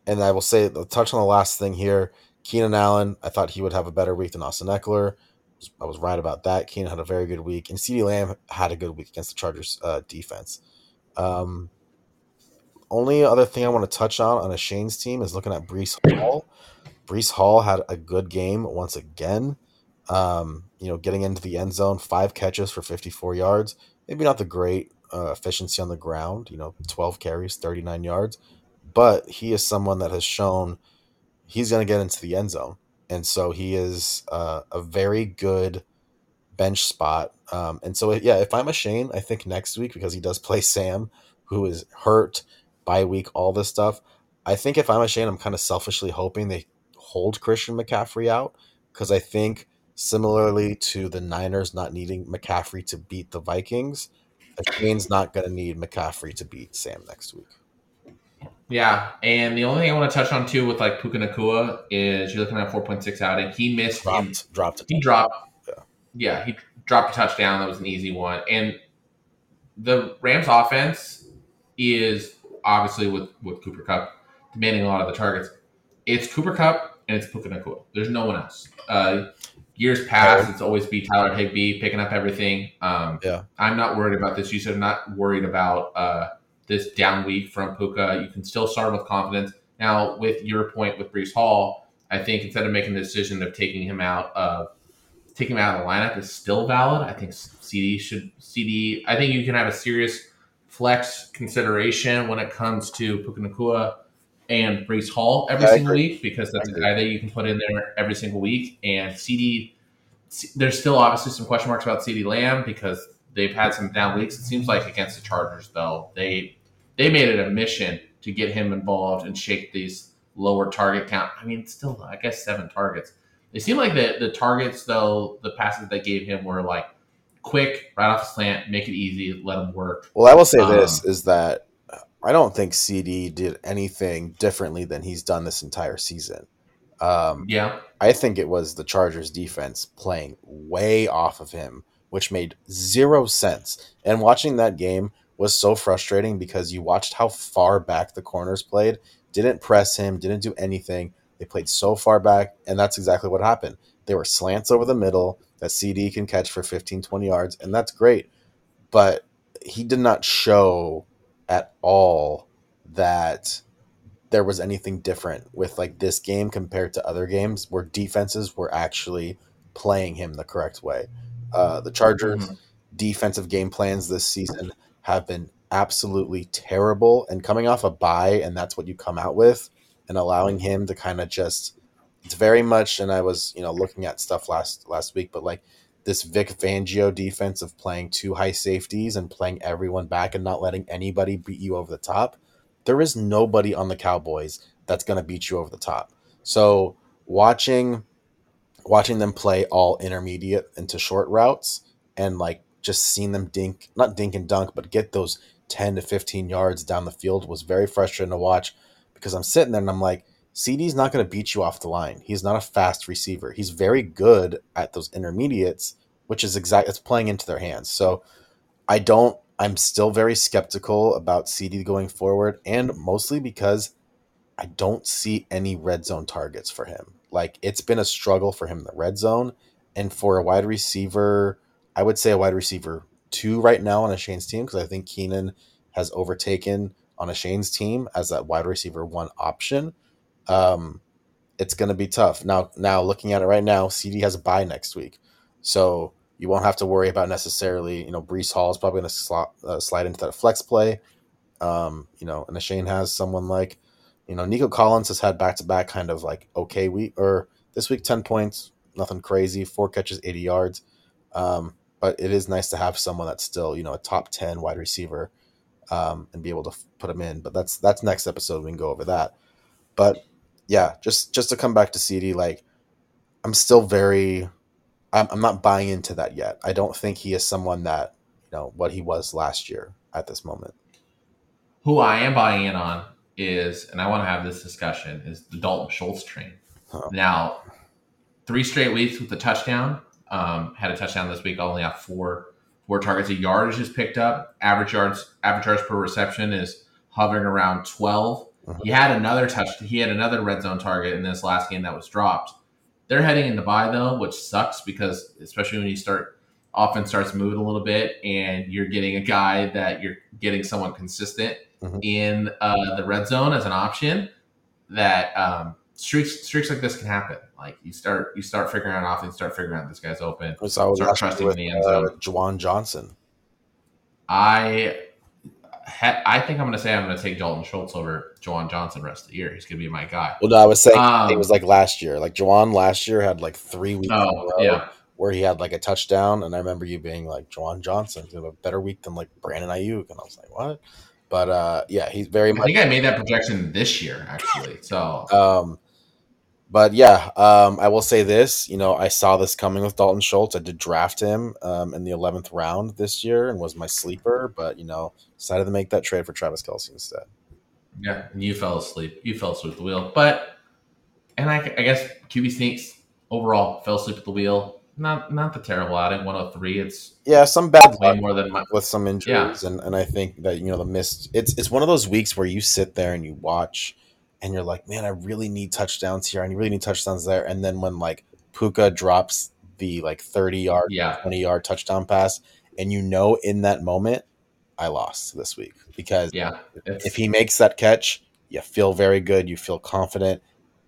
and I will say, touch on the last thing here. Keenan Allen, I thought he would have a better week than Austin Ekeler. I was right about that. Keenan had a very good week, and CeeDee Lamb had a good week against the Chargers uh, defense. Um, only other thing I want to touch on on a Shane's team is looking at Breece Hall. Breece Hall had a good game once again. Um, you know, getting into the end zone, five catches for 54 yards. Maybe not the great uh, efficiency on the ground, you know, 12 carries, 39 yards, but he is someone that has shown he's going to get into the end zone. And so he is uh, a very good bench spot. Um, and so, yeah, if I'm a Shane, I think next week, because he does play Sam, who is hurt by week, all this stuff. I think if I'm a Shane, I'm kind of selfishly hoping they hold Christian McCaffrey out because I think similarly to the Niners not needing McCaffrey to beat the Vikings, Shane's not going to need McCaffrey to beat Sam next week. Yeah, and the only thing I want to touch on too with like Puka Nacua is you're looking at 4.6 outing. He missed dropped, him, dropped. He dropped. Yeah. yeah, he dropped a touchdown. That was an easy one. And the Rams offense is obviously with with Cooper Kupp demanding a lot of the targets. It's Cooper Kupp and it's Puka Nacua. There's no one else. Uh, years past, it's always be Tyler Higbee picking up everything. Um, yeah, I'm not worried about this. You said I'm not worried about uh, this down week from Puka. You can still start with confidence. Now, with your point with Breece Hall, I think instead of making the decision of taking him out of taking him out of the lineup is still valid. I think CD should CD. I think you can have a serious flex consideration when it comes to Puka Nacua and Breece Hall every single week because that's a guy that you can put in there every single week. And CD, there's still obviously some question marks about CD Lamb because they've had some down weeks. It seems like against the Chargers, though, they they made it a mission to get him involved and shake these lower target count. I mean, still, I guess seven targets. They seem like the the targets though, the passes they gave him were like quick, right off the slant, make it easy, let him work. Well, I will say um, this is that I don't think CD did anything differently than he's done this entire season. Um, yeah, I think it was the Chargers defense playing way off of him, which made zero sense. And watching that game was so frustrating because you watched how far back the corners played, didn't press him, didn't do anything. They played so far back, and that's exactly what happened. They were slants over the middle that CD can catch for 15, 20 yards, and that's great. But he did not show at all that there was anything different with like this game compared to other games where defenses were actually playing him the correct way. Uh, the Chargers' mm-hmm. defensive game plans this season have been absolutely terrible, and coming off a bye, and that's what you come out with, and allowing him to kind of just it's very much. And I was you know looking at stuff last last week, but like this Vic Fangio defense of playing two high safeties and playing everyone back and not letting anybody beat you over the top, there is nobody on the Cowboys that's going to beat you over the top. So watching watching them play all intermediate into short routes and like just seeing them dink not dink and dunk but get those 10 to 15 yards down the field was very frustrating to watch because I'm sitting there and I'm like CD's not going to beat you off the line. He's not a fast receiver. He's very good at those intermediates, which is exact. It's playing into their hands. So I don't. I'm still very skeptical about CD going forward, and mostly because I don't see any red zone targets for him. Like it's been a struggle for him in the red zone, and for a wide receiver, I would say a wide receiver two right now on a Shane's team because I think Keenan has overtaken on a Shane's team as that wide receiver one option um, it's going to be tough. Now, now looking at it right now, CD has a bye next week, so you won't have to worry about necessarily. You know, Breece Hall is probably going to uh, slide into that flex play. Um, you know, and a Shane has someone like, you know, Nico Collins has had back to back kind of like okay week or this week ten points, nothing crazy, four catches, eighty yards. Um, but it is nice to have someone that's still you know a top ten wide receiver um, and be able to f- put him in. But that's that's next episode. We can go over that. But yeah, just just to come back to CD, like I'm still very, I'm, I'm not buying into that yet. I don't think he is someone that you know what he was last year at this moment. Who I am buying in on is, and I want to have this discussion, is the Dalton Schultz train. Huh. Now, three straight weeks with the touchdown. Um, had a touchdown this week. Only have four four targets. A yardage is picked up. Average yards average yards per reception is hovering around 12 Mhm. He had another touch. He had another red zone target in this last game that was dropped. They're heading into bye though, which sucks because especially when you start offense starts moving a little bit and you're getting a guy that you're getting someone consistent Mhm. in uh, the red zone as an option that um, streaks streaks like this can happen. Like you start you start figuring out offense, start figuring out this guy's open. So I was Start trusting with in the end uh, zone. Juwan Johnson. I ha- I think I'm going to say I'm going to take Dalton Schultz over Juwan Johnson the rest of the year. He's going to be my guy. Well, no, I was saying Um, it was like last year. Like Juwan last year had like three weeks Oh yeah, where he had like a touchdown, and I remember you being like Juwan Johnson had a better week than like Brandon Aiyuk, and I was like, what? But uh, yeah, he's very I think I made that projection this year actually. So Um, but yeah, um, I will say this. You know, I saw this coming with Dalton Schultz. I did draft him um, in the eleventh round this year and was my sleeper. But you know, decided to make that trade for Travis Kelce instead. yeah, and you fell asleep. You fell asleep at the wheel. But and I, I guess QB sneaks overall fell asleep at the wheel. Not not the terrible outing. 103. It's Yeah, some bad way more than my. with some injuries, yeah. and, and I think that you know the missed. It's it's one of those weeks where you sit there and you watch, and you're like, man, I really need touchdowns here, and you really need touchdowns there, and then when like Puka drops the like thirty yard, Yeah, twenty yard touchdown pass, and you know in that moment, I lost this week because yeah. If he makes that catch, you feel very good, you feel confident.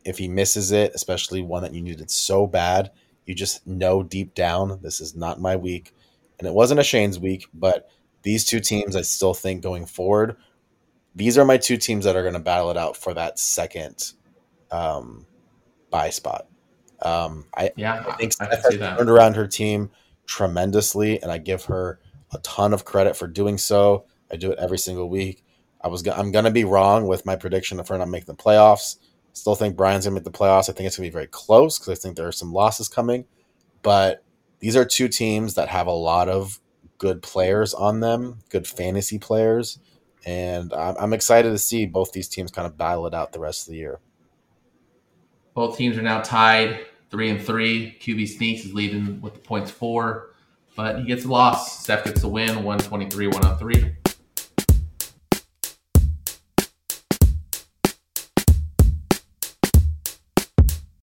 If he misses it, especially one that you needed so bad, you just know deep down this is not my week. And it wasn't a Shane's week, but these two teams, I still think going forward, these are my two teams that are going to battle it out for that second um, buy spot. Um, I, yeah, I think Steph has that. turned around her team tremendously, and I give her a ton of credit for doing so. I do it every single week. I was go- I'm gonna be wrong with my prediction of her not making the playoffs. Still think Brian's gonna make the playoffs. I think it's gonna be very close because I think there are some losses coming. But these are two teams that have a lot of good players on them, good fantasy players, and I'm, I'm excited to see both these teams kind of battle it out the rest of the year. Both teams are now tied three and three. QB sneaks is leading with the points four, but he gets a loss. Steph gets the win, 123, 103.